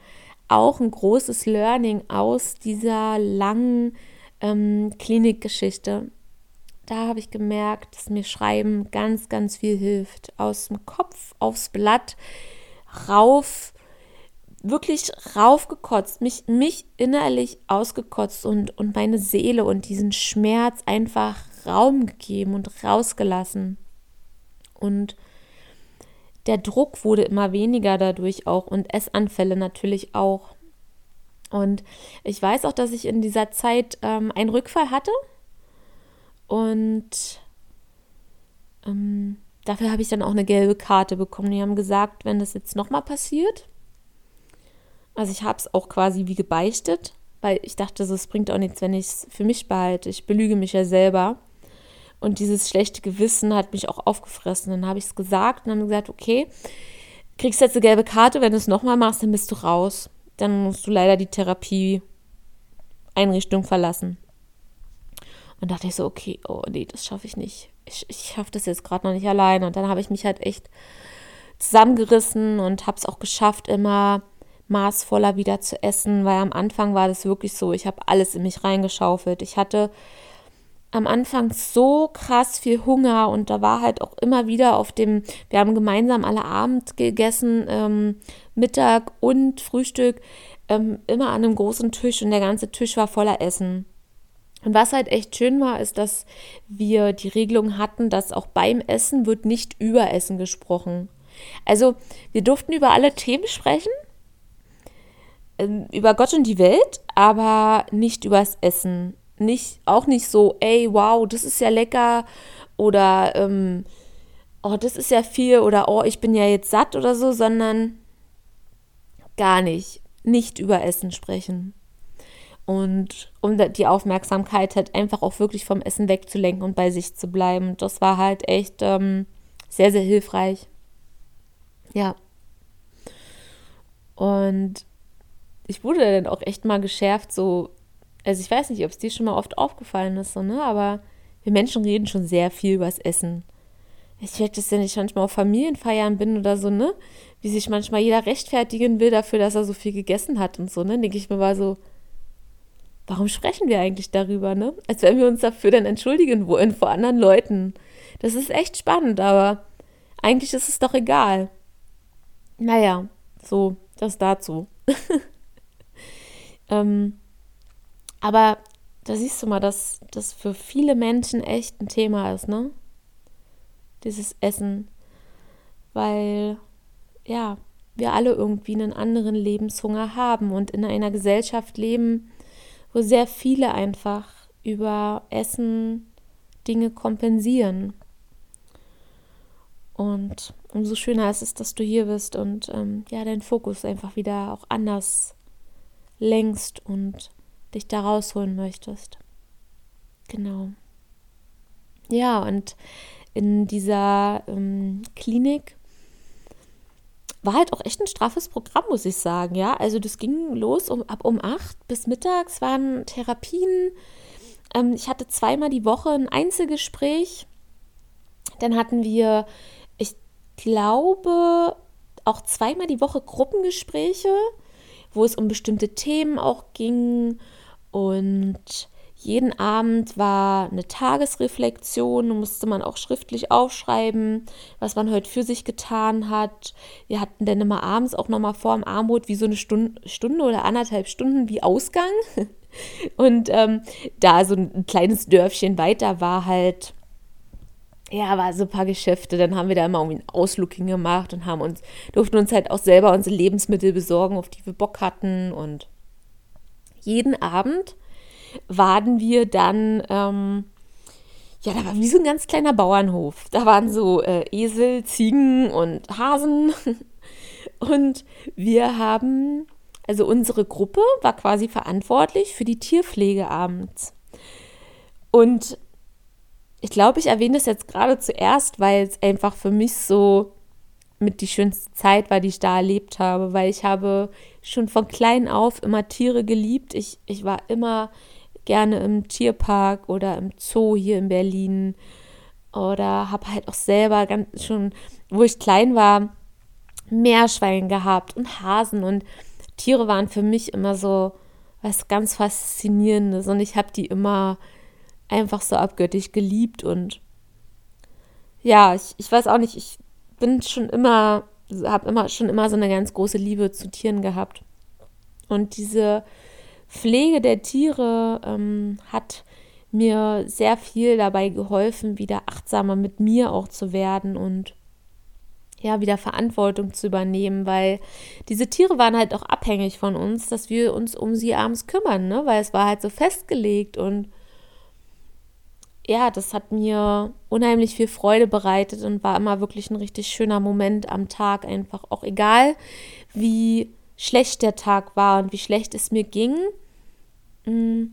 auch ein großes Learning aus dieser langen ähm, Klinikgeschichte. Da habe ich gemerkt, dass mir Schreiben ganz, ganz viel hilft. Aus dem Kopf aufs Blatt rauf, wirklich raufgekotzt, mich, mich innerlich ausgekotzt und, und meine Seele und diesen Schmerz einfach Raum gegeben und rausgelassen. Und der Druck wurde immer weniger dadurch auch und Essanfälle natürlich auch. Und ich weiß auch, dass ich in dieser Zeit ähm, einen Rückfall hatte. Und ähm, dafür habe ich dann auch eine gelbe Karte bekommen. Die haben gesagt, wenn das jetzt nochmal passiert, also ich habe es auch quasi wie gebeichtet, weil ich dachte, es bringt auch nichts, wenn ich es für mich behalte. Ich belüge mich ja selber. Und dieses schlechte Gewissen hat mich auch aufgefressen. Dann habe ich es gesagt und dann gesagt, okay, kriegst jetzt eine gelbe Karte, wenn du es nochmal machst, dann bist du raus. Dann musst du leider die Therapieeinrichtung verlassen. Und dachte ich so, okay, oh nee, das schaffe ich nicht. Ich, ich schaffe das jetzt gerade noch nicht alleine. Und dann habe ich mich halt echt zusammengerissen und habe es auch geschafft, immer maßvoller wieder zu essen, weil am Anfang war das wirklich so, ich habe alles in mich reingeschaufelt. Ich hatte am Anfang so krass viel Hunger und da war halt auch immer wieder auf dem, wir haben gemeinsam alle Abend gegessen, ähm, Mittag und Frühstück, ähm, immer an einem großen Tisch und der ganze Tisch war voller Essen. Und was halt echt schön war, ist, dass wir die Regelung hatten, dass auch beim Essen wird nicht über Essen gesprochen. Also wir durften über alle Themen sprechen, ähm, über Gott und die Welt, aber nicht übers Essen nicht, auch nicht so, ey, wow, das ist ja lecker oder ähm, oh, das ist ja viel oder oh, ich bin ja jetzt satt oder so, sondern gar nicht, nicht über Essen sprechen. Und um die Aufmerksamkeit halt einfach auch wirklich vom Essen wegzulenken und bei sich zu bleiben. Das war halt echt ähm, sehr, sehr hilfreich. Ja. Und ich wurde dann auch echt mal geschärft, so also ich weiß nicht, ob es dir schon mal oft aufgefallen ist, so, ne? aber wir Menschen reden schon sehr viel über das Essen. Ich merke das, wenn ich manchmal auf Familienfeiern bin oder so, ne? Wie sich manchmal jeder rechtfertigen will dafür, dass er so viel gegessen hat und so, ne? Denke ich mir mal so, warum sprechen wir eigentlich darüber, ne? Als wenn wir uns dafür dann entschuldigen wollen vor anderen Leuten. Das ist echt spannend, aber eigentlich ist es doch egal. Naja, so, das dazu. <laughs> ähm, aber da siehst du mal, dass das für viele Menschen echt ein Thema ist, ne? Dieses Essen. Weil, ja, wir alle irgendwie einen anderen Lebenshunger haben und in einer Gesellschaft leben, wo sehr viele einfach über Essen Dinge kompensieren. Und umso schöner ist es, dass du hier bist und ähm, ja, deinen Fokus einfach wieder auch anders lenkst und dich da rausholen möchtest. Genau. Ja, und in dieser ähm, Klinik war halt auch echt ein straffes Programm, muss ich sagen. Ja, also das ging los um, ab um acht bis mittags waren Therapien. Ähm, ich hatte zweimal die Woche ein Einzelgespräch. Dann hatten wir, ich glaube, auch zweimal die Woche Gruppengespräche, wo es um bestimmte Themen auch ging und jeden Abend war eine Tagesreflexion, musste man auch schriftlich aufschreiben, was man heute für sich getan hat. Wir hatten dann immer abends auch nochmal vor dem Armut wie so eine Stunde, Stunde oder anderthalb Stunden wie Ausgang. <laughs> Und ähm, da so ein kleines Dörfchen weiter war halt, ja, war so ein paar Geschäfte. Dann haben wir da immer irgendwie einen Ausflug hingemacht und haben uns, durften uns halt auch selber unsere Lebensmittel besorgen, auf die wir Bock hatten und jeden Abend waren wir dann, ähm, ja, da war wie so ein ganz kleiner Bauernhof. Da waren so äh, Esel, Ziegen und Hasen. <laughs> Und wir haben, also unsere Gruppe war quasi verantwortlich für die Tierpflege abends. Und ich glaube, ich erwähne das jetzt gerade zuerst, weil es einfach für mich so mit die schönste Zeit war, die ich da erlebt habe, weil ich habe schon von klein auf immer Tiere geliebt. Ich, ich war immer gerne im Tierpark oder im Zoo hier in Berlin oder habe halt auch selber ganz schon, wo ich klein war, Meerschweine gehabt und Hasen und Tiere waren für mich immer so was ganz Faszinierendes und ich habe die immer einfach so abgöttisch geliebt und ja, ich, ich weiß auch nicht, ich bin schon immer, habe immer schon immer so eine ganz große Liebe zu Tieren gehabt. Und diese Pflege der Tiere ähm, hat mir sehr viel dabei geholfen, wieder achtsamer mit mir auch zu werden und ja, wieder Verantwortung zu übernehmen, weil diese Tiere waren halt auch abhängig von uns, dass wir uns um sie abends kümmern, ne? weil es war halt so festgelegt und ja, das hat mir unheimlich viel Freude bereitet und war immer wirklich ein richtig schöner Moment am Tag einfach. Auch egal, wie schlecht der Tag war und wie schlecht es mir ging. Mm,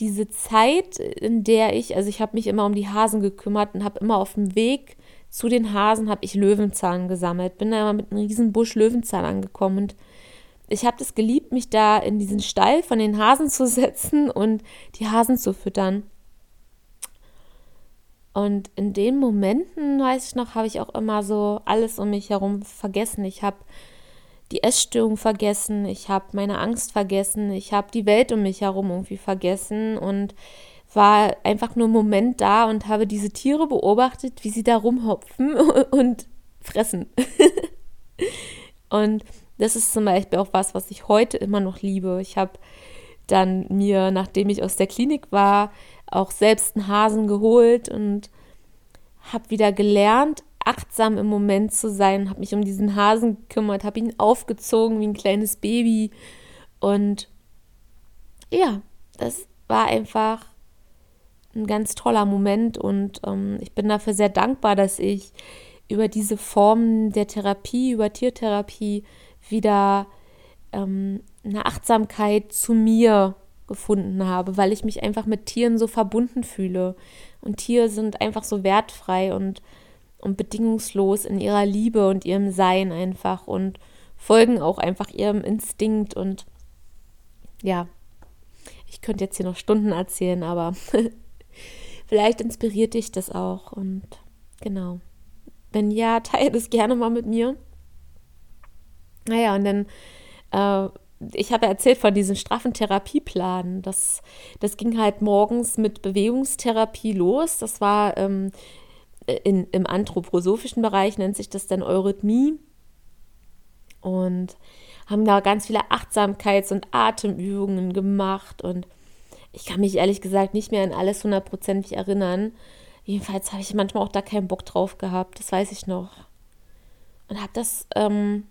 diese Zeit, in der ich, also ich habe mich immer um die Hasen gekümmert und habe immer auf dem Weg zu den Hasen habe ich Löwenzahn gesammelt. Bin da immer mit einem riesen Busch Löwenzahn angekommen und ich habe das geliebt, mich da in diesen Stall von den Hasen zu <laughs> setzen und die Hasen zu füttern. Und in den Momenten, weiß ich noch, habe ich auch immer so alles um mich herum vergessen. Ich habe die Essstörung vergessen, ich habe meine Angst vergessen, ich habe die Welt um mich herum irgendwie vergessen und war einfach nur einen Moment da und habe diese Tiere beobachtet, wie sie da rumhopfen <laughs> und fressen. <laughs> und das ist zum Beispiel auch was, was ich heute immer noch liebe. Ich habe dann mir, nachdem ich aus der Klinik war, auch selbst einen Hasen geholt und habe wieder gelernt, achtsam im Moment zu sein, habe mich um diesen Hasen gekümmert, habe ihn aufgezogen wie ein kleines Baby und ja, das war einfach ein ganz toller Moment und ähm, ich bin dafür sehr dankbar, dass ich über diese Form der Therapie, über Tiertherapie wieder ähm, eine Achtsamkeit zu mir gefunden habe, weil ich mich einfach mit Tieren so verbunden fühle. Und Tiere sind einfach so wertfrei und, und bedingungslos in ihrer Liebe und ihrem Sein einfach und folgen auch einfach ihrem Instinkt. Und ja, ich könnte jetzt hier noch Stunden erzählen, aber <laughs> vielleicht inspiriert dich das auch. Und genau. Wenn ja, <laughs> teile das gerne mal mit mir. Naja, und dann äh, ich habe erzählt von diesem straffen Therapieplan. Das, das ging halt morgens mit Bewegungstherapie los. Das war ähm, in, im anthroposophischen Bereich, nennt sich das dann Eurythmie. Und haben da ganz viele Achtsamkeits- und Atemübungen gemacht. Und ich kann mich ehrlich gesagt nicht mehr an alles hundertprozentig erinnern. Jedenfalls habe ich manchmal auch da keinen Bock drauf gehabt. Das weiß ich noch. Und habe das. Ähm,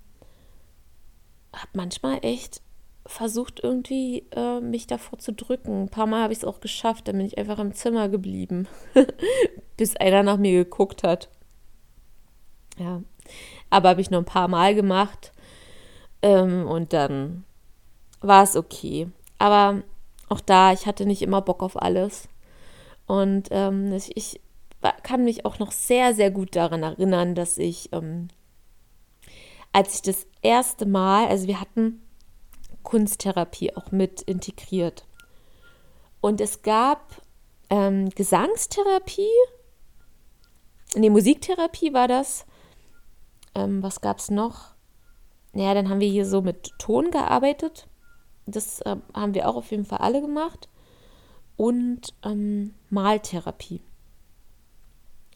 habe manchmal echt versucht, irgendwie äh, mich davor zu drücken. Ein paar Mal habe ich es auch geschafft, dann bin ich einfach im Zimmer geblieben, <laughs> bis einer nach mir geguckt hat. Ja, aber habe ich nur ein paar Mal gemacht ähm, und dann war es okay. Aber auch da, ich hatte nicht immer Bock auf alles. Und ähm, ich, ich, kann mich auch noch sehr, sehr gut daran erinnern, dass ich ähm, als ich das erste Mal, also wir hatten Kunsttherapie auch mit integriert. Und es gab ähm, Gesangstherapie, nee, Musiktherapie war das. Ähm, was gab es noch? Naja, dann haben wir hier so mit Ton gearbeitet. Das äh, haben wir auch auf jeden Fall alle gemacht. Und ähm, Maltherapie.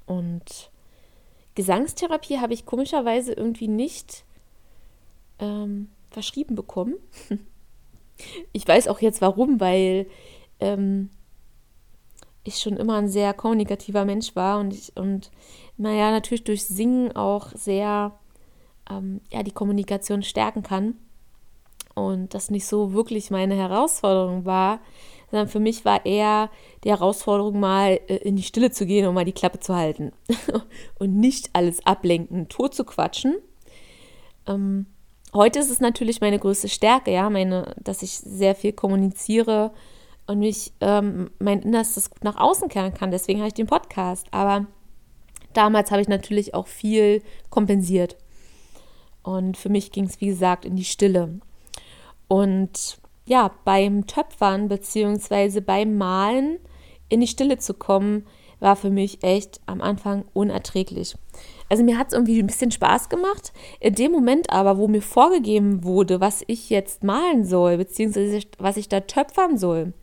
Und Gesangstherapie habe ich komischerweise irgendwie nicht ähm, verschrieben bekommen. <laughs> ich weiß auch jetzt warum, weil ähm, ich schon immer ein sehr kommunikativer Mensch war und ich, und naja, natürlich durch Singen auch sehr ähm, ja, die Kommunikation stärken kann. Und das nicht so wirklich meine Herausforderung war, sondern für mich war eher die Herausforderung, mal äh, in die Stille zu gehen und mal die Klappe zu halten <laughs> und nicht alles ablenken, tot zu quatschen. Ähm, heute ist es natürlich meine größte Stärke, ja, meine, dass ich sehr viel kommuniziere und mich ähm, mein Innerstes gut nach außen kehren kann. Deswegen habe ich den Podcast. Aber damals habe ich natürlich auch viel kompensiert. Und für mich ging es, wie gesagt, in die Stille. Und ja, beim Töpfern beziehungsweise beim Malen in die Stille zu kommen, war für mich echt am Anfang unerträglich. Also mir hat es irgendwie ein bisschen Spaß gemacht. In dem Moment aber, wo mir vorgegeben wurde, was ich jetzt malen soll, beziehungsweise was ich da töpfern soll.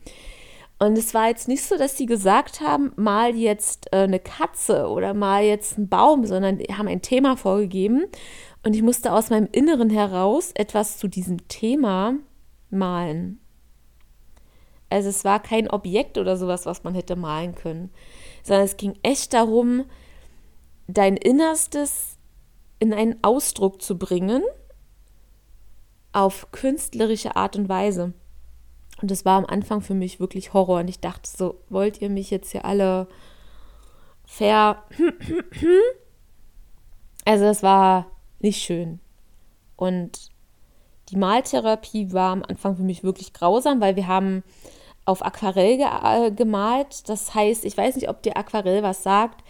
Und es war jetzt nicht so, dass sie gesagt haben, mal jetzt äh, eine Katze oder mal jetzt einen Baum, sondern die haben ein Thema vorgegeben. Und ich musste aus meinem Inneren heraus etwas zu diesem Thema malen. Also es war kein Objekt oder sowas, was man hätte malen können, sondern es ging echt darum, dein Innerstes in einen Ausdruck zu bringen auf künstlerische Art und Weise. Und das war am Anfang für mich wirklich Horror. Und ich dachte so, wollt ihr mich jetzt hier alle ver... <clears throat> Also das war nicht schön. Und die Maltherapie war am Anfang für mich wirklich grausam, weil wir haben auf Aquarell ge äh, gemalt. Das heißt, ich weiß nicht, ob dir Aquarell was sagt,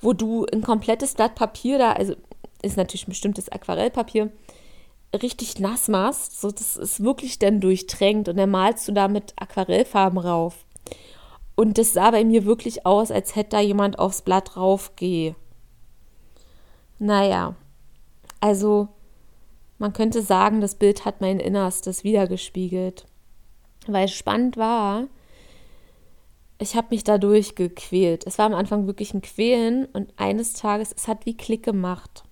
wo du ein komplettes Blatt Papier da, also ist natürlich ein bestimmtes Aquarellpapier, richtig nass machst. So, das ist wirklich dann durchtränkt und dann malst du da mit Aquarellfarben rauf. Und das sah bei mir wirklich aus, als hätte da jemand aufs Blatt raufgeh. Naja, also man könnte sagen, das Bild hat mein Innerstes wiedergespiegelt. Weil spannend war, ich habe mich dadurch gequält. Es war am Anfang wirklich ein Quälen und eines Tages, es hat wie Klick gemacht,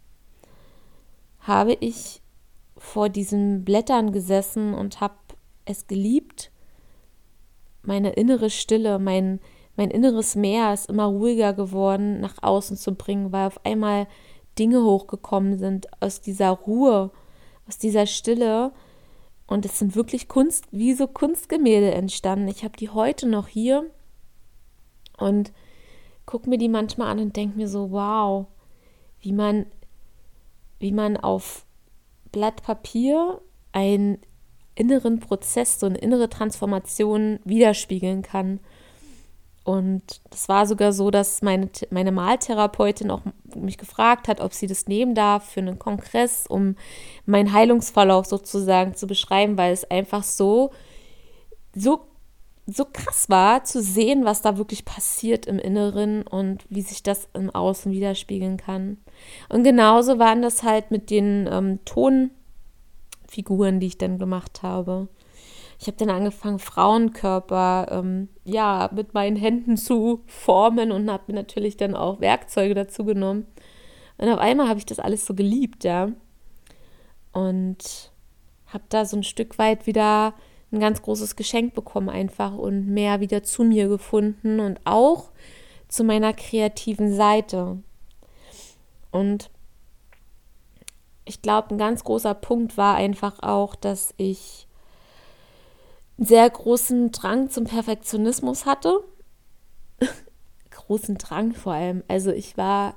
habe ich vor diesen Blättern gesessen und habe es geliebt. Meine innere Stille, mein, mein inneres Meer ist immer ruhiger geworden, nach außen zu bringen, weil auf einmal Dinge hochgekommen sind aus dieser Ruhe, aus dieser Stille. Und es sind wirklich Kunst, wie so Kunstgemälde entstanden. Ich habe die heute noch hier und gucke mir die manchmal an und denke mir so, wow, wie man, wie man auf Blatt Papier einen inneren Prozess, so eine innere Transformation widerspiegeln kann. Und das war sogar so, dass meine, meine Maltherapeutin auch mich gefragt hat, ob sie das nehmen darf für einen Kongress, um meinen Heilungsverlauf sozusagen zu beschreiben, weil es einfach so, so, so krass war zu sehen, was da wirklich passiert im Inneren und wie sich das im Außen widerspiegeln kann. Und genauso waren das halt mit den ähm, Tonfiguren, die ich dann gemacht habe ich habe dann angefangen, Frauenkörper ähm, ja mit meinen Händen zu formen und habe mir natürlich dann auch Werkzeuge dazu genommen. Und auf einmal habe ich das alles so geliebt, ja. Und habe da so ein Stück weit wieder ein ganz großes Geschenk bekommen einfach und mehr wieder zu mir gefunden und auch zu meiner kreativen Seite. Und ich glaube, ein ganz großer Punkt war einfach auch, dass ich sehr großen Drang zum Perfektionismus hatte. <laughs> großen Drang vor allem. Also ich war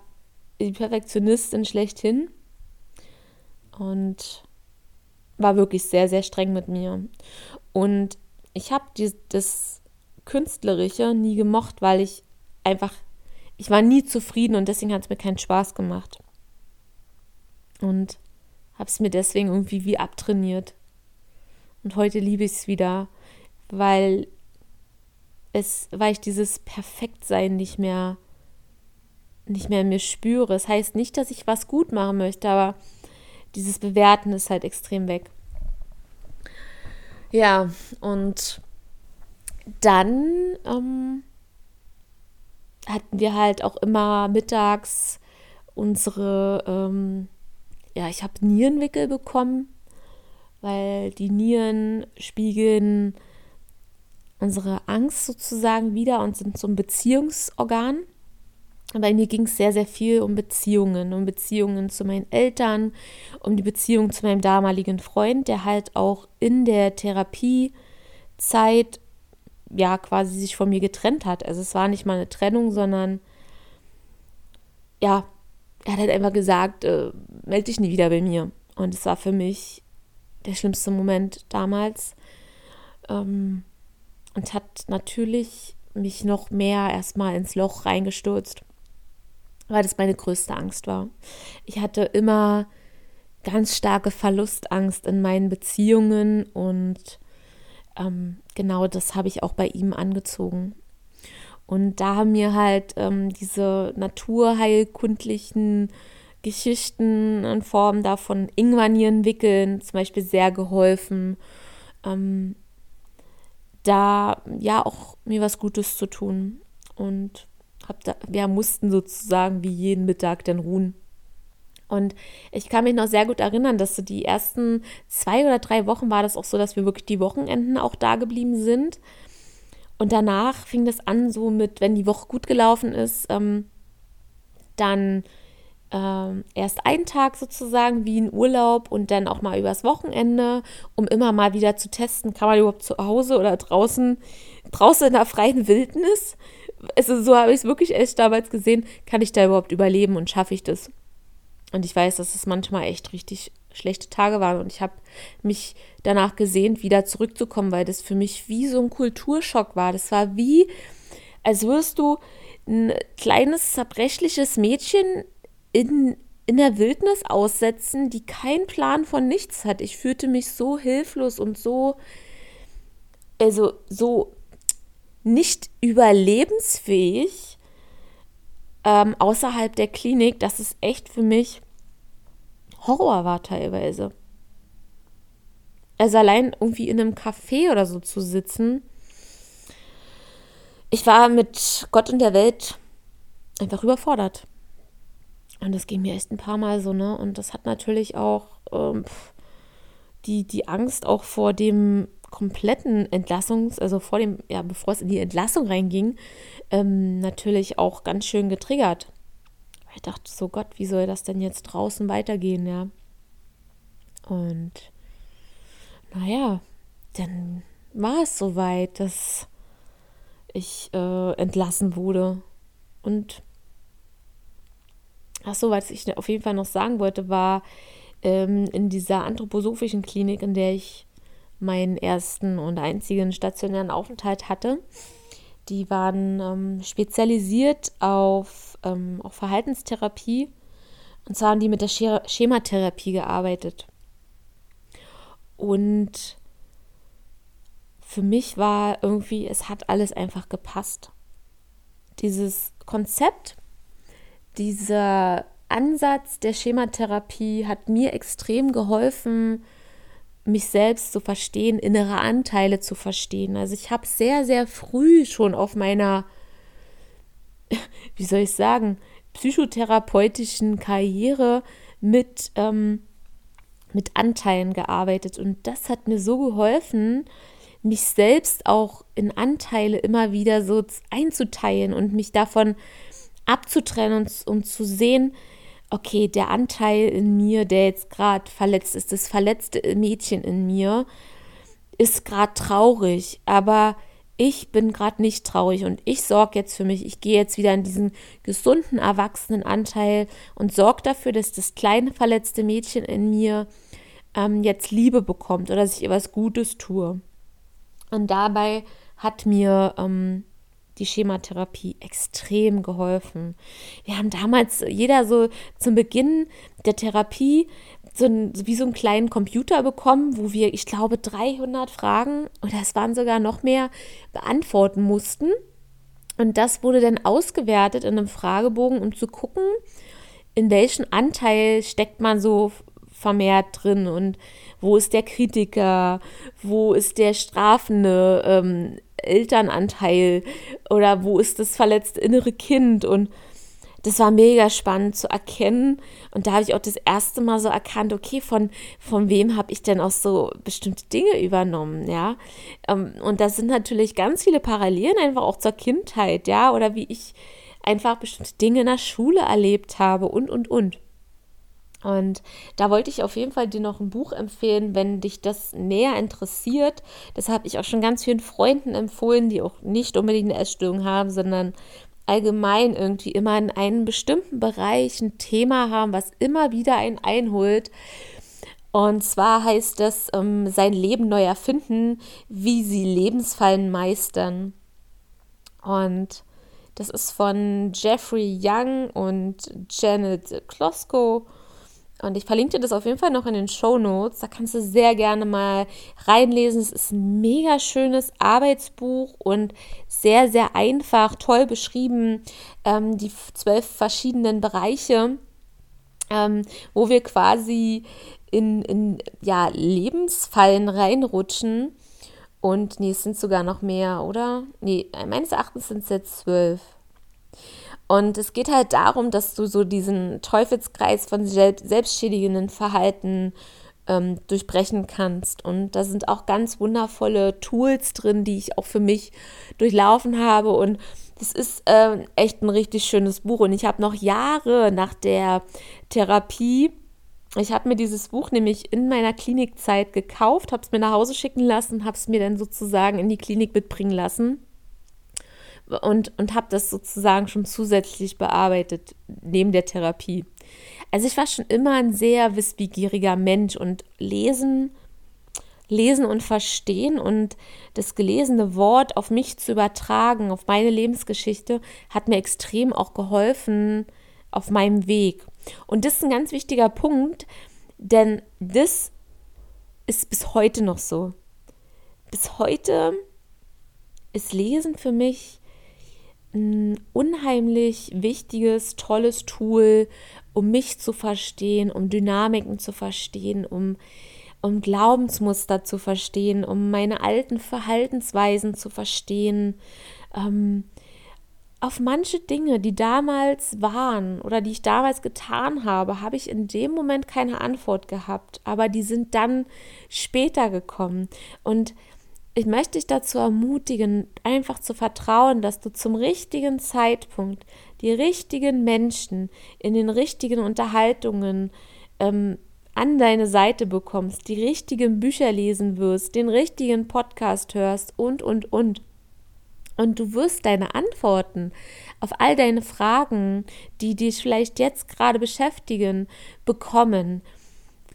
die Perfektionistin schlechthin und war wirklich sehr, sehr streng mit mir. Und ich habe das Künstlerische nie gemocht, weil ich einfach, ich war nie zufrieden und deswegen hat es mir keinen Spaß gemacht. Und habe es mir deswegen irgendwie wie abtrainiert. Und heute liebe ich es wieder, weil es, weil ich dieses Perfektsein nicht mehr, nicht mehr in mir spüre. Es das heißt nicht, dass ich was gut machen möchte, aber dieses Bewerten ist halt extrem weg. Ja, und dann ähm, hatten wir halt auch immer mittags unsere, ähm, ja, ich habe Nierenwickel bekommen weil die Nieren spiegeln unsere Angst sozusagen wieder und sind so ein Beziehungsorgan. Bei mir ging es sehr, sehr viel um Beziehungen, um Beziehungen zu meinen Eltern, um die Beziehung zu meinem damaligen Freund, der halt auch in der Therapiezeit ja quasi sich von mir getrennt hat. Also es war nicht mal eine Trennung, sondern ja, er hat halt einfach gesagt, äh, melde dich nie wieder bei mir. Und es war für mich der schlimmste Moment damals. Ähm, und hat natürlich mich noch mehr erstmal ins Loch reingestürzt, weil das meine größte Angst war. Ich hatte immer ganz starke Verlustangst in meinen Beziehungen und ähm, genau das habe ich auch bei ihm angezogen. Und da haben mir halt ähm, diese naturheilkundlichen Geschichten in Form davon Ingwernieren wickeln zum Beispiel sehr geholfen. Ähm, da ja auch mir was Gutes zu tun. Und hab da, wir mussten sozusagen wie jeden Mittag dann ruhen. Und ich kann mich noch sehr gut erinnern, dass so die ersten zwei oder drei Wochen war das auch so, dass wir wirklich die Wochenenden auch da geblieben sind. Und danach fing das an, so mit, wenn die Woche gut gelaufen ist, ähm, dann ähm, erst einen Tag sozusagen wie ein Urlaub und dann auch mal übers Wochenende, um immer mal wieder zu testen, kann man überhaupt zu Hause oder draußen, draußen in der freien Wildnis. Also so habe ich es wirklich echt damals gesehen, kann ich da überhaupt überleben und schaffe ich das? Und ich weiß, dass es manchmal echt richtig schlechte Tage waren und ich habe mich danach gesehnt, wieder zurückzukommen, weil das für mich wie so ein Kulturschock war. Das war wie, als würdest du ein kleines, zerbrechliches Mädchen in, in der Wildnis aussetzen, die keinen Plan von nichts hat. Ich fühlte mich so hilflos und so, also so nicht überlebensfähig ähm, außerhalb der Klinik, dass es echt für mich Horror war teilweise. Also allein irgendwie in einem Café oder so zu sitzen. Ich war mit Gott und der Welt einfach überfordert. Und das ging mir echt ein paar Mal so, ne? Und das hat natürlich auch ähm, die, die Angst auch vor dem kompletten Entlassungs-, also vor dem, ja, bevor es in die Entlassung reinging, ähm, natürlich auch ganz schön getriggert. Ich dachte so, Gott, wie soll das denn jetzt draußen weitergehen, ja? Und naja, dann war es soweit, dass ich äh, entlassen wurde. Und Ach so, was ich auf jeden Fall noch sagen wollte, war ähm, in dieser anthroposophischen Klinik, in der ich meinen ersten und einzigen stationären Aufenthalt hatte. Die waren ähm, spezialisiert auf, ähm, auf Verhaltenstherapie. Und zwar haben die mit der Schematherapie gearbeitet. Und für mich war irgendwie, es hat alles einfach gepasst. Dieses Konzept dieser Ansatz der Schematherapie hat mir extrem geholfen, mich selbst zu verstehen, innere Anteile zu verstehen. Also ich habe sehr, sehr früh schon auf meiner, <laughs> wie soll ich sagen, psychotherapeutischen Karriere mit, ähm, mit Anteilen gearbeitet. Und das hat mir so geholfen, mich selbst auch in Anteile immer wieder so einzuteilen und mich davon abzutrennen und, und zu sehen, okay, der Anteil in mir, der jetzt gerade verletzt ist, das verletzte Mädchen in mir, ist gerade traurig, aber ich bin gerade nicht traurig und ich sorge jetzt für mich. Ich gehe jetzt wieder in diesen gesunden, erwachsenen Anteil und sorge dafür, dass das kleine verletzte Mädchen in mir ähm, jetzt Liebe bekommt oder dass ich ihr was Gutes tue. Und dabei hat mir ähm, die Schematherapie extrem geholfen. Wir haben damals jeder so zum Beginn der Therapie so ein, wie so einen kleinen Computer bekommen, wo wir, ich glaube, 300 Fragen oder es waren sogar noch mehr beantworten mussten. Und das wurde dann ausgewertet in einem Fragebogen, um zu gucken, in welchen Anteil steckt man so vermehrt drin und wo ist der Kritiker, wo ist der strafende ähm, Elternanteil oder wo ist das verletzte innere Kind und das war mega spannend zu erkennen. Und da habe ich auch das erste Mal so erkannt, okay, von, von wem habe ich denn auch so bestimmte Dinge übernommen, ja. Ähm, und das sind natürlich ganz viele Parallelen einfach auch zur Kindheit, ja, oder wie ich einfach bestimmte Dinge in der Schule erlebt habe und, und, und. Und da wollte ich auf jeden Fall dir noch ein Buch empfehlen, wenn dich das näher interessiert. Das habe ich auch schon ganz vielen Freunden empfohlen, die auch nicht unbedingt eine Essstörung haben, sondern allgemein irgendwie immer in einem bestimmten Bereich ein Thema haben, was immer wieder einen einholt. Und zwar heißt es ähm, sein Leben neu erfinden, wie sie Lebensfallen meistern. Und das ist von Jeffrey Young und Janet Klosko. Und ich verlinke dir das auf jeden Fall noch in den Show Notes. Da kannst du sehr gerne mal reinlesen. Es ist ein mega schönes Arbeitsbuch und sehr, sehr einfach, toll beschrieben. Ähm, die zwölf verschiedenen Bereiche, ähm, wo wir quasi in, in ja, Lebensfallen reinrutschen. Und nee, es sind sogar noch mehr, oder? Nee, meines Erachtens sind es jetzt zwölf. Und es geht halt darum, dass du so diesen Teufelskreis von selbstschädigenden Verhalten ähm, durchbrechen kannst. Und da sind auch ganz wundervolle Tools drin, die ich auch für mich durchlaufen habe. Und das ist äh, echt ein richtig schönes Buch. Und ich habe noch Jahre nach der Therapie ich habe mir dieses Buch nämlich in meiner Klinikzeit gekauft, habe es mir nach Hause schicken lassen, habe es mir dann sozusagen in die Klinik mitbringen lassen und, und habe das sozusagen schon zusätzlich bearbeitet neben der Therapie. Also ich war schon immer ein sehr wissbegieriger Mensch und lesen, lesen und verstehen und das gelesene Wort auf mich zu übertragen, auf meine Lebensgeschichte, hat mir extrem auch geholfen auf meinem Weg. Und das ist ein ganz wichtiger Punkt, denn das ist bis heute noch so. Bis heute ist Lesen für mich ein unheimlich wichtiges, tolles Tool, um mich zu verstehen, um Dynamiken zu verstehen, um, um Glaubensmuster zu verstehen, um meine alten Verhaltensweisen zu verstehen, ähm, auf manche Dinge, die damals waren oder die ich damals getan habe, habe ich in dem Moment keine Antwort gehabt, aber die sind dann später gekommen. Und ich möchte dich dazu ermutigen, einfach zu vertrauen, dass du zum richtigen Zeitpunkt die richtigen Menschen in den richtigen Unterhaltungen ähm, an deine Seite bekommst, die richtigen Bücher lesen wirst, den richtigen Podcast hörst und, und, und. Und du wirst deine Antworten auf all deine Fragen, die dich vielleicht jetzt gerade beschäftigen, bekommen.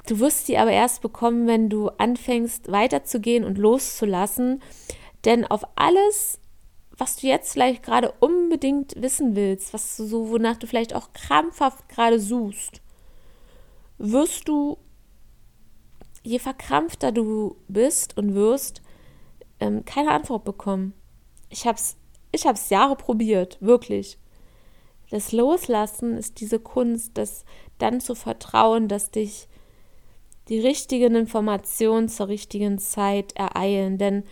Du wirst sie aber erst bekommen, wenn du anfängst weiterzugehen und loszulassen. Denn auf alles, was du jetzt vielleicht gerade unbedingt wissen willst, was du so, wonach du vielleicht auch krampfhaft gerade suchst, wirst du, je verkrampfter du bist und wirst, ähm, keine Antwort bekommen ich habe es ich hab's Jahre probiert, wirklich. Das Loslassen ist diese Kunst, das dann zu vertrauen, dass dich die richtigen Informationen zur richtigen Zeit ereilen. Denn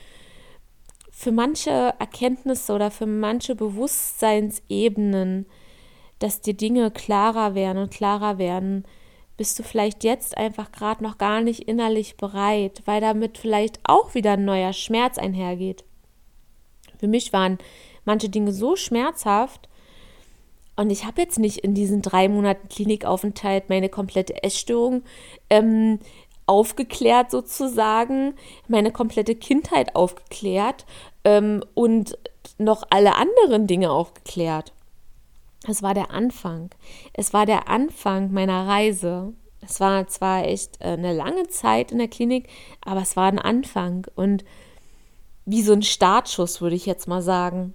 für manche Erkenntnisse oder für manche Bewusstseinsebenen, dass die Dinge klarer werden und klarer werden, bist du vielleicht jetzt einfach gerade noch gar nicht innerlich bereit, weil damit vielleicht auch wieder ein neuer Schmerz einhergeht. Für mich waren manche Dinge so schmerzhaft. Und ich habe jetzt nicht in diesen drei Monaten Klinikaufenthalt meine komplette Essstörung ähm, aufgeklärt sozusagen, meine komplette Kindheit aufgeklärt ähm, und noch alle anderen Dinge aufgeklärt. Es war der Anfang. Es war der Anfang meiner Reise. Es war zwar echt äh, eine lange Zeit in der Klinik, aber es war ein Anfang. Und wie so ein Startschuss, würde ich jetzt mal sagen.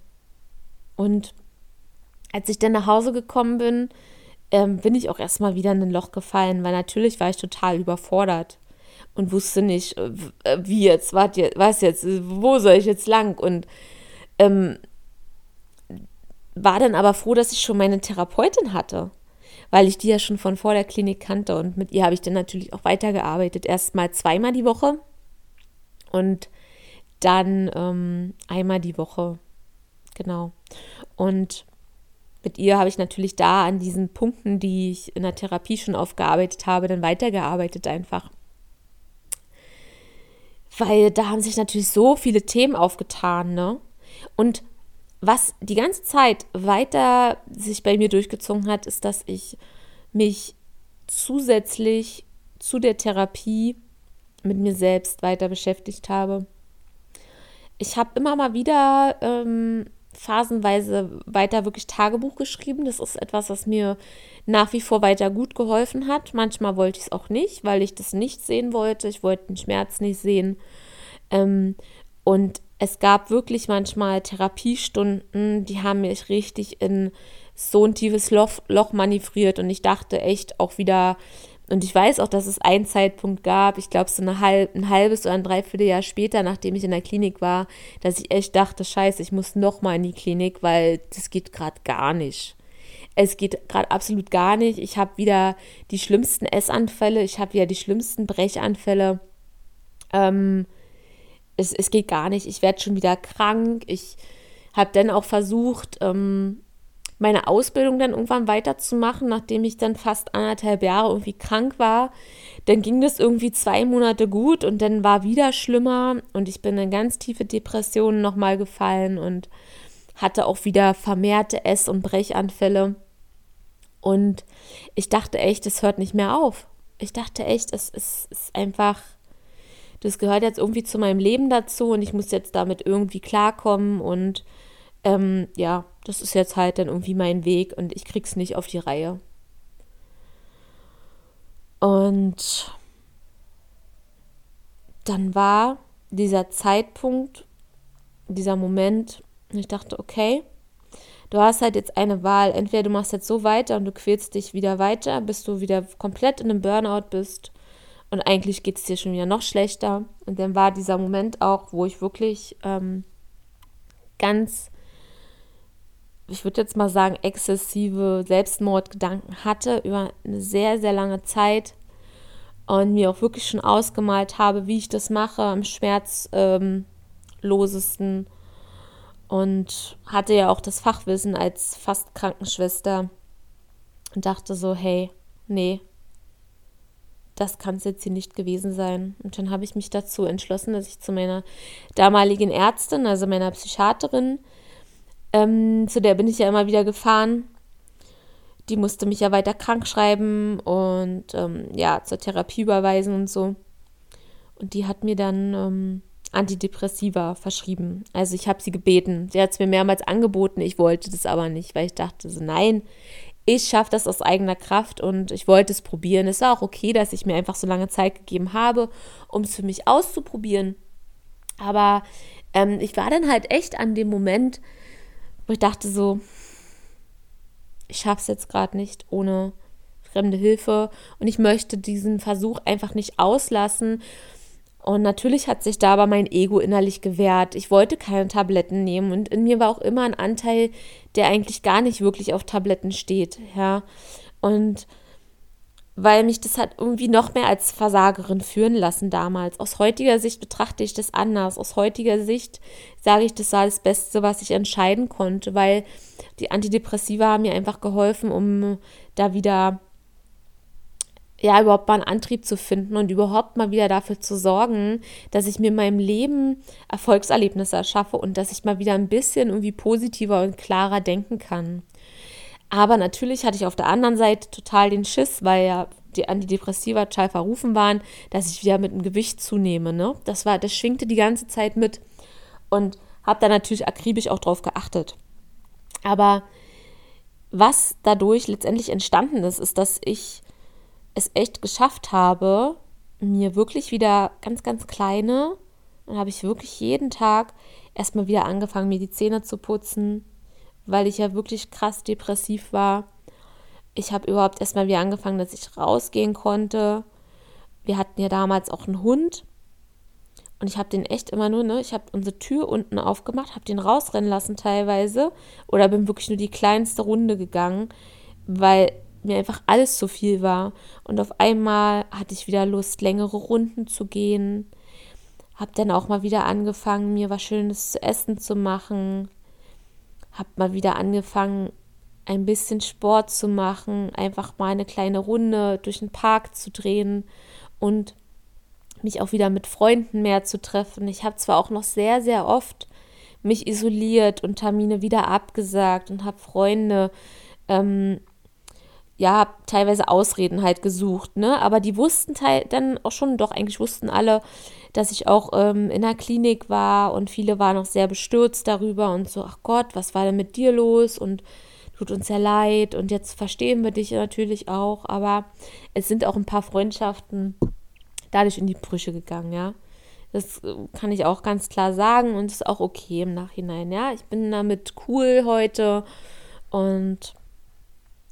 Und als ich dann nach Hause gekommen bin, ähm, bin ich auch erstmal wieder in ein Loch gefallen, weil natürlich war ich total überfordert und wusste nicht, äh, äh wie jetzt, was jetzt, wo soll ich jetzt lang? Und ähm, war dann aber froh, dass ich schon meine Therapeutin hatte, weil ich die ja schon von vor der Klinik kannte und mit ihr habe ich dann natürlich auch weitergearbeitet. Erstmal zweimal die Woche und dann ähm, einmal die Woche. Genau. Und mit ihr habe ich natürlich da an diesen Punkten, die ich in der Therapie schon aufgearbeitet habe, dann weitergearbeitet einfach. Weil da haben sich natürlich so viele Themen aufgetan, ne? Und was die ganze Zeit weiter sich bei mir durchgezogen hat, ist, dass ich mich zusätzlich zu der Therapie mit mir selbst weiter beschäftigt habe ich habe immer mal wieder ähm, phasenweise weiter wirklich Tagebuch geschrieben. Das ist etwas, was mir nach wie vor weiter gut geholfen hat. Manchmal wollte ich es auch nicht, weil ich das nicht sehen wollte. Ich wollte den Schmerz nicht sehen. Ähm, und es gab wirklich manchmal Therapiestunden, die haben mich richtig in so ein tiefes Loch, Loch manövriert. Und ich dachte echt auch wieder, und ich weiß auch, dass es einen Zeitpunkt gab, ich glaube so eine halb, ein halbes oder ein Dreivierteljahr später, nachdem ich in der Klinik war, dass ich echt dachte, scheiße, ich muss noch mal in die Klinik, weil das geht gerade gar nicht. Es geht gerade absolut gar nicht. Ich habe wieder die schlimmsten Essanfälle, ich habe wieder die schlimmsten Brechanfälle. Ähm, es, es geht gar nicht. Ich werde schon wieder krank. Ich habe dann auch versucht, ähm, meine Ausbildung dann irgendwann weiterzumachen, nachdem ich dann fast anderthalb Jahre irgendwie krank war. Dann ging das irgendwie zwei Monate gut und dann war wieder schlimmer und ich bin in ganz tiefe Depressionen nochmal gefallen und hatte auch wieder vermehrte Ess- und Brechanfälle. Und ich dachte echt, es hört nicht mehr auf. Ich dachte echt, es, es ist einfach, das gehört jetzt irgendwie zu meinem Leben dazu und ich muss jetzt damit irgendwie klarkommen und ähm, ja, das ist jetzt halt dann irgendwie mein Weg und ich krieg's nicht auf die Reihe. Und dann war dieser Zeitpunkt, dieser Moment, ich dachte, okay, du hast halt jetzt eine Wahl. Entweder du machst jetzt so weiter und du quälst dich wieder weiter, bis du wieder komplett in einem Burnout bist und eigentlich geht es dir schon wieder noch schlechter. Und dann war dieser Moment auch, wo ich wirklich ähm, ganz ich würde jetzt mal sagen, exzessive Selbstmordgedanken hatte über eine sehr, sehr lange Zeit und mir auch wirklich schon ausgemalt habe, wie ich das mache, am schmerzlosesten. Und hatte ja auch das Fachwissen als fast Krankenschwester und dachte so, hey, nee, das kann es jetzt hier nicht gewesen sein. Und dann habe ich mich dazu entschlossen, dass ich zu meiner damaligen Ärztin, also meiner Psychiaterin, ähm, zu der bin ich ja immer wieder gefahren. Die musste mich ja weiter krank schreiben und ähm, ja, zur Therapie überweisen und so. Und die hat mir dann ähm, Antidepressiva verschrieben. Also ich habe sie gebeten. Sie hat es mir mehrmals angeboten. Ich wollte das aber nicht, weil ich dachte so, nein, ich schaffe das aus eigener Kraft und ich wollte es probieren. Es war auch okay, dass ich mir einfach so lange Zeit gegeben habe, um es für mich auszuprobieren. Aber ähm, ich war dann halt echt an dem Moment, wo ich dachte so, ich schaffe es jetzt gerade nicht ohne fremde Hilfe und ich möchte diesen Versuch einfach nicht auslassen. Und natürlich hat sich da aber mein Ego innerlich gewehrt. Ich wollte keine Tabletten nehmen und in mir war auch immer ein Anteil, der eigentlich gar nicht wirklich auf Tabletten steht, ja. Und weil mich das hat irgendwie noch mehr als Versagerin führen lassen damals. Aus heutiger Sicht betrachte ich das anders. Aus heutiger Sicht sage ich, das war das Beste, was ich entscheiden konnte, weil die Antidepressiva haben mir einfach geholfen, um da wieder ja, überhaupt mal einen Antrieb zu finden und überhaupt mal wieder dafür zu sorgen, dass ich mir in meinem Leben Erfolgserlebnisse erschaffe und dass ich mal wieder ein bisschen irgendwie positiver und klarer denken kann. Aber natürlich hatte ich auf der anderen Seite total den Schiss, weil ja die Antidepressiva total verrufen waren, dass ich wieder mit dem Gewicht zunehme. Ne? Das, war, das schwingte die ganze Zeit mit und habe da natürlich akribisch auch drauf geachtet. Aber was dadurch letztendlich entstanden ist, ist, dass ich es echt geschafft habe, mir wirklich wieder ganz, ganz kleine, dann habe ich wirklich jeden Tag erstmal wieder angefangen, mir die Zähne zu putzen, weil ich ja wirklich krass depressiv war. Ich habe überhaupt erstmal wieder angefangen, dass ich rausgehen konnte. Wir hatten ja damals auch einen Hund. Und ich habe den echt immer nur, ne, ich habe unsere Tür unten aufgemacht, habe den rausrennen lassen teilweise oder bin wirklich nur die kleinste Runde gegangen, weil mir einfach alles zu viel war. Und auf einmal hatte ich wieder Lust, längere Runden zu gehen. Habe dann auch mal wieder angefangen, mir was Schönes zu essen zu machen habe mal wieder angefangen, ein bisschen Sport zu machen, einfach mal eine kleine Runde durch den Park zu drehen und mich auch wieder mit Freunden mehr zu treffen. Ich habe zwar auch noch sehr, sehr oft mich isoliert und Termine wieder abgesagt und habe Freunde ähm, ja, teilweise Ausreden halt gesucht, ne? Aber die wussten dann auch schon, doch eigentlich wussten alle, dass ich auch ähm, in der Klinik war und viele waren auch sehr bestürzt darüber und so, ach Gott, was war denn mit dir los? Und tut uns ja leid und jetzt verstehen wir dich natürlich auch, aber es sind auch ein paar Freundschaften dadurch in die Brüche gegangen, ja. Das äh, kann ich auch ganz klar sagen und ist auch okay im Nachhinein, ja. Ich bin damit cool heute und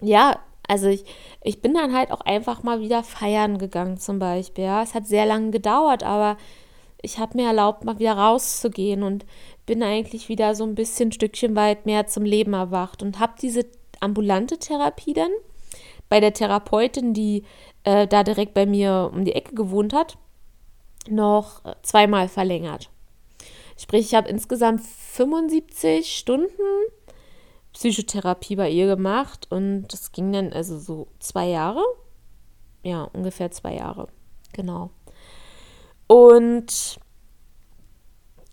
ja, also ich, ich bin dann halt auch einfach mal wieder feiern gegangen zum Beispiel. Ja. Es hat sehr lange gedauert, aber ich habe mir erlaubt, mal wieder rauszugehen und bin eigentlich wieder so ein bisschen ein Stückchen weit mehr zum Leben erwacht und habe diese ambulante Therapie dann bei der Therapeutin, die äh, da direkt bei mir um die Ecke gewohnt hat, noch zweimal verlängert. Sprich, ich habe insgesamt 75 Stunden Psychotherapie bei ihr gemacht und das ging dann also so zwei Jahre. Ja, ungefähr zwei Jahre. Genau. Und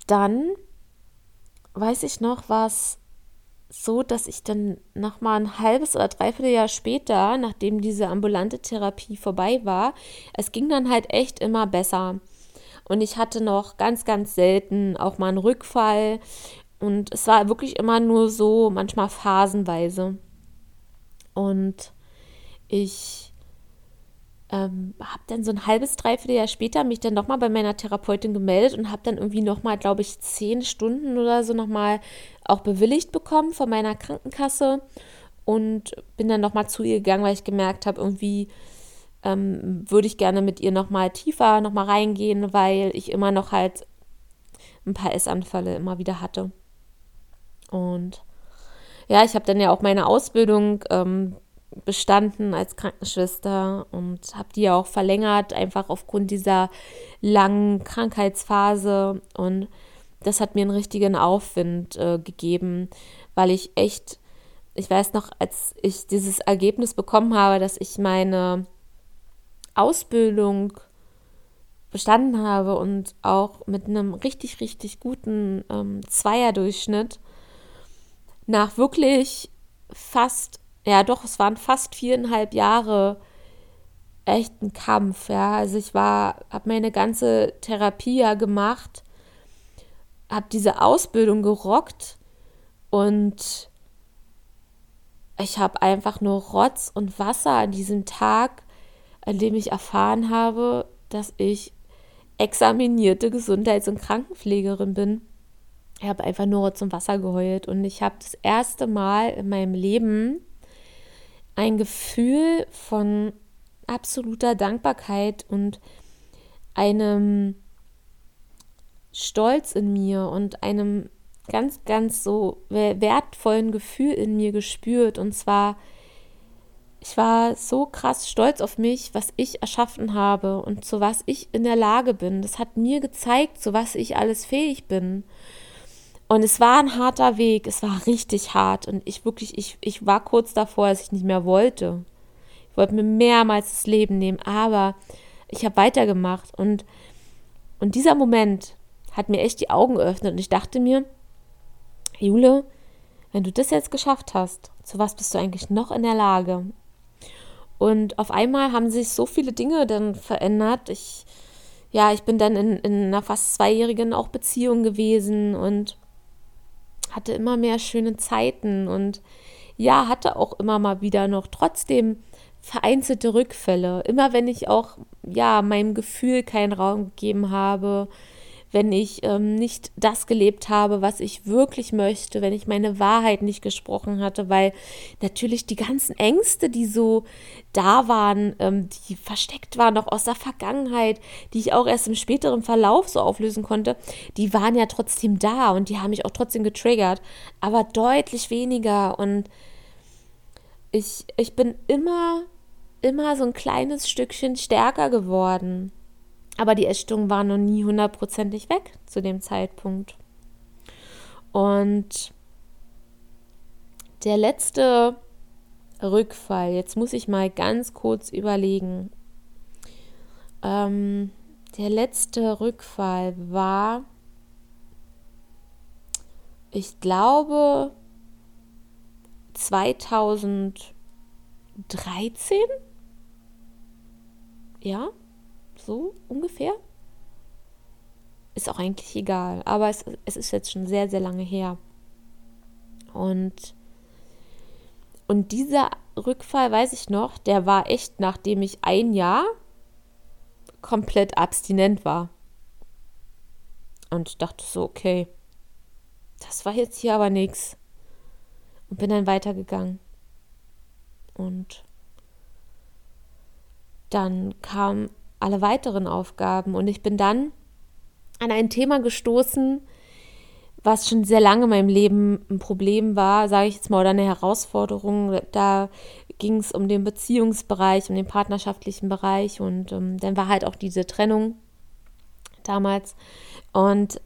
dann weiß ich noch, war es so, dass ich dann noch mal ein halbes oder dreiviertel Jahr später, nachdem diese ambulante Therapie vorbei war, es ging dann halt echt immer besser. Und ich hatte noch ganz, ganz selten auch mal einen Rückfall. Und es war wirklich immer nur so, manchmal phasenweise. Und ich ähm, habe dann so ein halbes, dreiviertel Jahr später mich dann nochmal bei meiner Therapeutin gemeldet und habe dann irgendwie nochmal, glaube ich, zehn Stunden oder so nochmal auch bewilligt bekommen von meiner Krankenkasse und bin dann nochmal zu ihr gegangen, weil ich gemerkt habe, irgendwie ähm, würde ich gerne mit ihr nochmal tiefer nochmal reingehen, weil ich immer noch halt ein paar Essanfälle immer wieder hatte. Und ja, ich habe dann ja auch meine Ausbildung ähm, bestanden als Krankenschwester und habe die ja auch verlängert, einfach aufgrund dieser langen Krankheitsphase. Und das hat mir einen richtigen Aufwind äh, gegeben, weil ich echt, ich weiß noch, als ich dieses Ergebnis bekommen habe, dass ich meine Ausbildung bestanden habe und auch mit einem richtig, richtig guten ähm, Zweierdurchschnitt, nach wirklich fast, ja doch, es waren fast viereinhalb Jahre echt ein Kampf, ja. Also ich war, habe meine ganze Therapie ja gemacht, habe diese Ausbildung gerockt und ich habe einfach nur Rotz und Wasser an diesem Tag, an dem ich erfahren habe, dass ich examinierte Gesundheits- und Krankenpflegerin bin ich habe einfach nur zum Wasser geheult und ich habe das erste Mal in meinem Leben ein Gefühl von absoluter Dankbarkeit und einem Stolz in mir und einem ganz, ganz so wertvollen Gefühl in mir gespürt. Und zwar, ich war so krass stolz auf mich, was ich erschaffen habe und zu was ich in der Lage bin. Das hat mir gezeigt, zu was ich alles fähig bin. Und es war ein harter Weg, es war richtig hart und ich wirklich, ich, ich war kurz davor, dass ich nicht mehr wollte. Ich wollte mir mehrmals das Leben nehmen, aber ich habe weitergemacht und, und dieser Moment hat mir echt die Augen geöffnet und ich dachte mir, Jule, wenn du das jetzt geschafft hast, zu was bist du eigentlich noch in der Lage? Und auf einmal haben sich so viele Dinge dann verändert. Ich, ja, ich bin dann in, in einer fast zweijährigen auch Beziehung gewesen und hatte immer mehr schöne Zeiten und ja, hatte auch immer mal wieder noch trotzdem vereinzelte Rückfälle. Immer wenn ich auch ja meinem Gefühl keinen Raum gegeben habe, wenn ich ähm, nicht das gelebt habe, was ich wirklich möchte, wenn ich meine Wahrheit nicht gesprochen hatte, weil natürlich die ganzen Ängste, die so da waren, ähm, die versteckt waren noch aus der Vergangenheit, die ich auch erst im späteren Verlauf so auflösen konnte, die waren ja trotzdem da und die haben mich auch trotzdem getriggert, aber deutlich weniger und ich, ich bin immer, immer so ein kleines Stückchen stärker geworden. Aber die Essstörung war noch nie hundertprozentig weg zu dem Zeitpunkt. Und der letzte Rückfall, jetzt muss ich mal ganz kurz überlegen. Ähm, der letzte Rückfall war, ich glaube, 2000, 13? Ja, so ungefähr. Ist auch eigentlich egal, aber es, es ist jetzt schon sehr, sehr lange her. Und, und dieser Rückfall, weiß ich noch, der war echt, nachdem ich ein Jahr komplett abstinent war. Und dachte so, okay, das war jetzt hier aber nichts. Und bin dann weitergegangen. Und dann kamen alle weiteren Aufgaben und ich bin dann an ein Thema gestoßen, was schon sehr lange in meinem Leben ein Problem war, sage ich jetzt mal, oder eine Herausforderung. Da ging es um den Beziehungsbereich, um den partnerschaftlichen Bereich und ähm, dann war halt auch diese Trennung damals. Und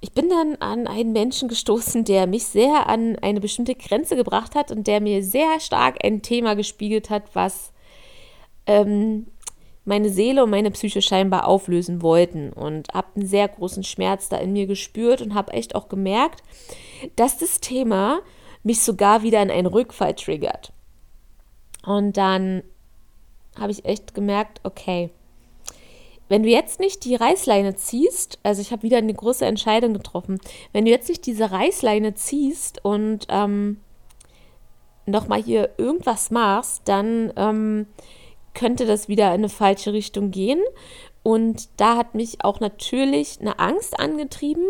ich bin dann an einen Menschen gestoßen, der mich sehr an eine bestimmte Grenze gebracht hat und der mir sehr stark ein Thema gespiegelt hat, was ähm, meine Seele und meine Psyche scheinbar auflösen wollten und habe einen sehr großen Schmerz da in mir gespürt und habe echt auch gemerkt, dass das Thema mich sogar wieder in einen Rückfall triggert. Und dann habe ich echt gemerkt, okay, wenn du jetzt nicht die Reißleine ziehst, also ich habe wieder eine große Entscheidung getroffen, wenn du jetzt nicht diese Reißleine ziehst und ähm, nochmal hier irgendwas machst, dann ähm, könnte das wieder in eine falsche Richtung gehen. Und da hat mich auch natürlich eine Angst angetrieben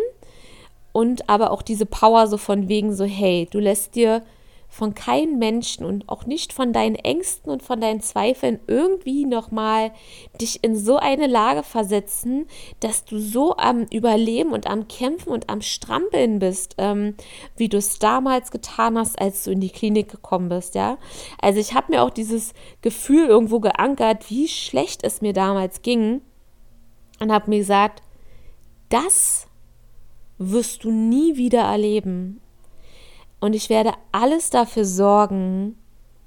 und aber auch diese Power so von wegen so, hey, du lässt dir von keinem Menschen und auch nicht von deinen Ängsten und von deinen Zweifeln irgendwie nochmal dich in so eine Lage versetzen, dass du so am Überleben und am Kämpfen und am Strampeln bist, ähm, wie du es damals getan hast, als du in die Klinik gekommen bist, ja. Also ich habe mir auch dieses Gefühl irgendwo geankert, wie schlecht es mir damals ging und habe mir gesagt, das wirst du nie wieder erleben. Und ich werde alles dafür sorgen,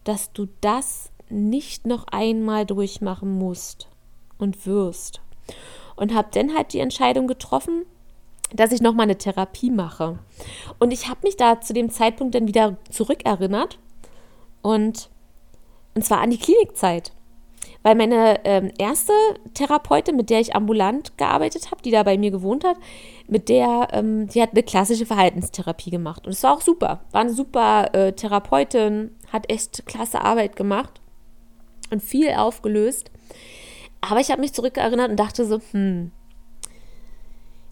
dass du das nicht noch einmal durchmachen musst und wirst. Und habe dann halt die Entscheidung getroffen, dass ich nochmal eine Therapie mache. Und ich habe mich da zu dem Zeitpunkt dann wieder zurückerinnert und, und zwar an die Klinikzeit. Weil meine ähm, erste Therapeutin, mit der ich ambulant gearbeitet habe, die da bei mir gewohnt hat, mit der, ähm, die hat eine klassische Verhaltenstherapie gemacht. Und es war auch super. War eine super äh, Therapeutin, hat echt klasse Arbeit gemacht und viel aufgelöst. Aber ich habe mich zurückerinnert und dachte so, hm,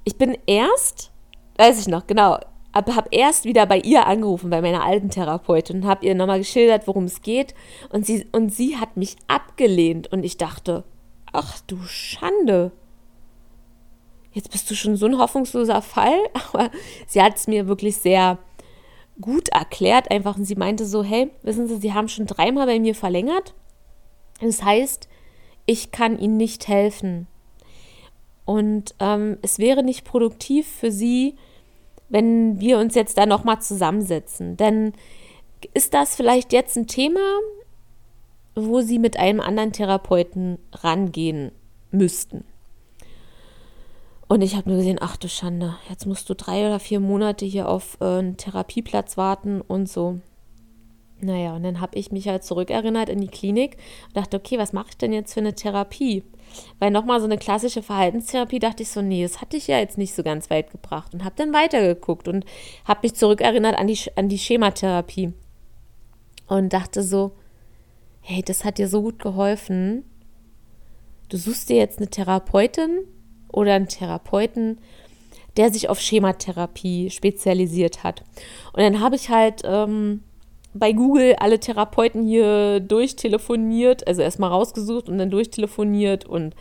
ich bin erst, weiß ich noch, genau, aber habe erst wieder bei ihr angerufen, bei meiner alten Therapeutin und habe ihr nochmal geschildert, worum es geht. Und sie, und sie hat mich abgelehnt und ich dachte, ach du Schande. Jetzt bist du schon so ein hoffnungsloser Fall. <laughs> Aber sie hat es mir wirklich sehr gut erklärt, einfach. Und sie meinte so, hey, wissen Sie, Sie haben schon dreimal bei mir verlängert. Das heißt, ich kann Ihnen nicht helfen. Und ähm, es wäre nicht produktiv für Sie, wenn wir uns jetzt da nochmal zusammensetzen. Denn ist das vielleicht jetzt ein Thema, wo Sie mit einem anderen Therapeuten rangehen müssten? Und ich habe nur gesehen, ach du Schande, jetzt musst du drei oder vier Monate hier auf äh, einen Therapieplatz warten und so. Naja, und dann habe ich mich halt zurückerinnert in die Klinik und dachte, okay, was mache ich denn jetzt für eine Therapie? Weil nochmal so eine klassische Verhaltenstherapie dachte ich so, nee, das hatte ich ja jetzt nicht so ganz weit gebracht und habe dann weitergeguckt und habe mich zurückerinnert an die, an die Schematherapie und dachte so, hey, das hat dir so gut geholfen. Du suchst dir jetzt eine Therapeutin oder einen Therapeuten, der sich auf Schematherapie spezialisiert hat. Und dann habe ich halt ähm, bei Google alle Therapeuten hier durchtelefoniert, also erstmal rausgesucht und dann durchtelefoniert und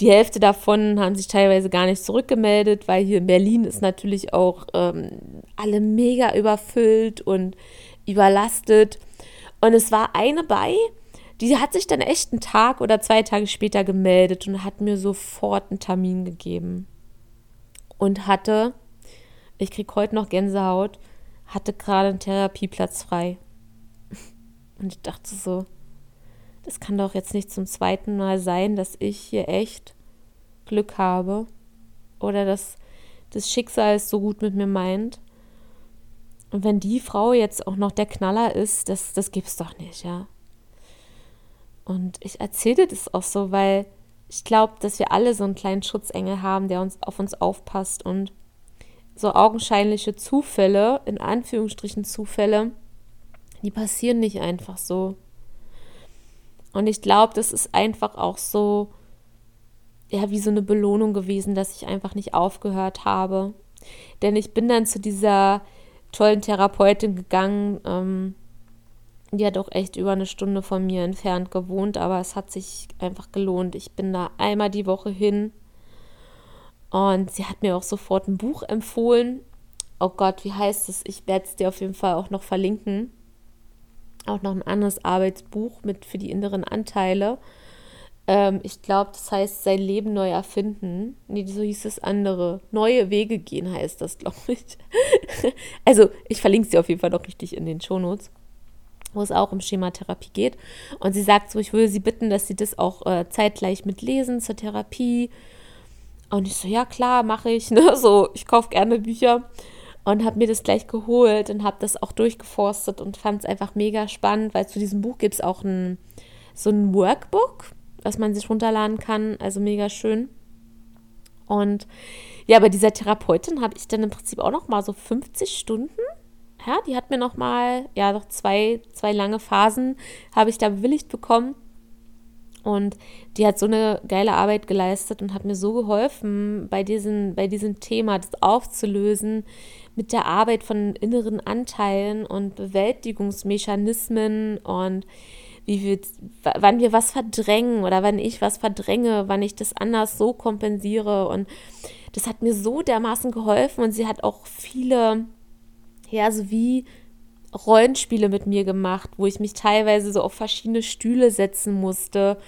die Hälfte davon haben sich teilweise gar nicht zurückgemeldet, weil hier in Berlin ist natürlich auch ähm, alle mega überfüllt und überlastet. Und es war eine bei, die hat sich dann echt einen Tag oder zwei Tage später gemeldet und hat mir sofort einen Termin gegeben. Und hatte, ich kriege heute noch Gänsehaut, hatte gerade einen Therapieplatz frei. Und ich dachte so, das kann doch jetzt nicht zum zweiten Mal sein, dass ich hier echt Glück habe oder dass das Schicksal es so gut mit mir meint. Und wenn die Frau jetzt auch noch der Knaller ist, das, das gibt's doch nicht, ja. Und ich erzähle das auch so, weil ich glaube, dass wir alle so einen kleinen Schutzengel haben, der uns auf uns aufpasst und so augenscheinliche Zufälle, in Anführungsstrichen Zufälle, die passieren nicht einfach so. Und ich glaube, das ist einfach auch so, ja, wie so eine Belohnung gewesen, dass ich einfach nicht aufgehört habe. Denn ich bin dann zu dieser tollen Therapeutin gegangen, ähm, die hat auch echt über eine Stunde von mir entfernt gewohnt, aber es hat sich einfach gelohnt. Ich bin da einmal die Woche hin und sie hat mir auch sofort ein Buch empfohlen. Oh Gott, wie heißt es? Ich werde es dir auf jeden Fall auch noch verlinken. Auch noch ein anderes Arbeitsbuch mit für die inneren Anteile. Ähm, ich glaube, das heißt sein Leben neu erfinden. Nee, so hieß es andere. Neue Wege gehen heißt das, glaube ich. <laughs> also, ich verlinke sie auf jeden Fall noch richtig in den Shownotes wo es auch um Schematherapie geht. Und sie sagt so, ich würde sie bitten, dass sie das auch äh, zeitgleich mitlesen zur Therapie. Und ich so, ja klar, mache ich. <laughs> Ne? So, ich kaufe gerne Bücher und habe mir das gleich geholt und habe das auch durchgeforstet und fand es einfach mega spannend, weil zu diesem Buch gibt es auch ein, so ein Workbook, was man sich runterladen kann. Also mega schön. Und ja, bei dieser Therapeutin habe ich dann im Prinzip auch noch mal so 50 Stunden ja, die hat mir noch mal, ja, noch zwei, zwei lange Phasen habe ich da bewilligt bekommen. Und die hat so eine geile Arbeit geleistet und hat mir so geholfen, bei, diesen, bei diesem Thema das aufzulösen, mit der Arbeit von inneren Anteilen und Bewältigungsmechanismen und wie wir, wann wir was verdrängen oder wann ich was verdränge, wann ich das anders so kompensiere. Und das hat mir so dermaßen geholfen und sie hat auch viele ja, so wie Rollenspiele mit mir gemacht, wo ich mich teilweise so auf verschiedene Stühle setzen musste,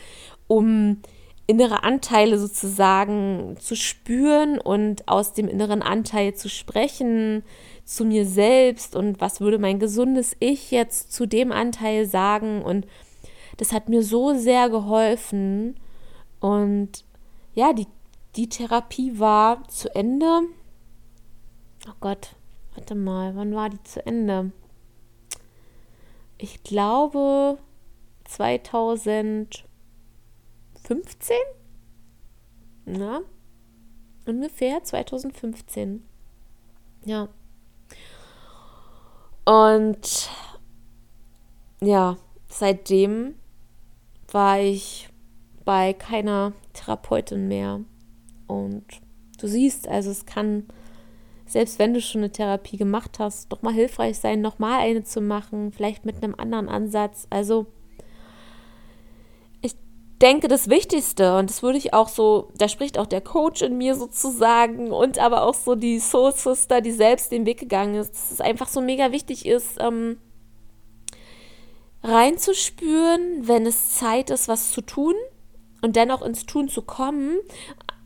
um innere Anteile sozusagen zu spüren und aus dem inneren Anteil zu sprechen, zu mir selbst und was würde mein gesundes Ich jetzt zu dem Anteil sagen und das hat mir so sehr geholfen und ja, die, die Therapie war zu Ende. Oh Gott, Warte mal, wann war die zu Ende? Ich glaube 2015? Na, ungefähr 2015. Ja. Und ja, seitdem war ich bei keiner Therapeutin mehr. Und du siehst, also es kann selbst wenn du schon eine Therapie gemacht hast, doch mal hilfreich sein, nochmal eine zu machen, vielleicht mit einem anderen Ansatz. Also ich denke, das Wichtigste, und das würde ich auch so, da spricht auch der Coach in mir sozusagen und aber auch so die Soul Sister, die selbst den Weg gegangen ist, dass es einfach so mega wichtig ist, ähm, reinzuspüren, wenn es Zeit ist, was zu tun und dennoch ins Tun zu kommen,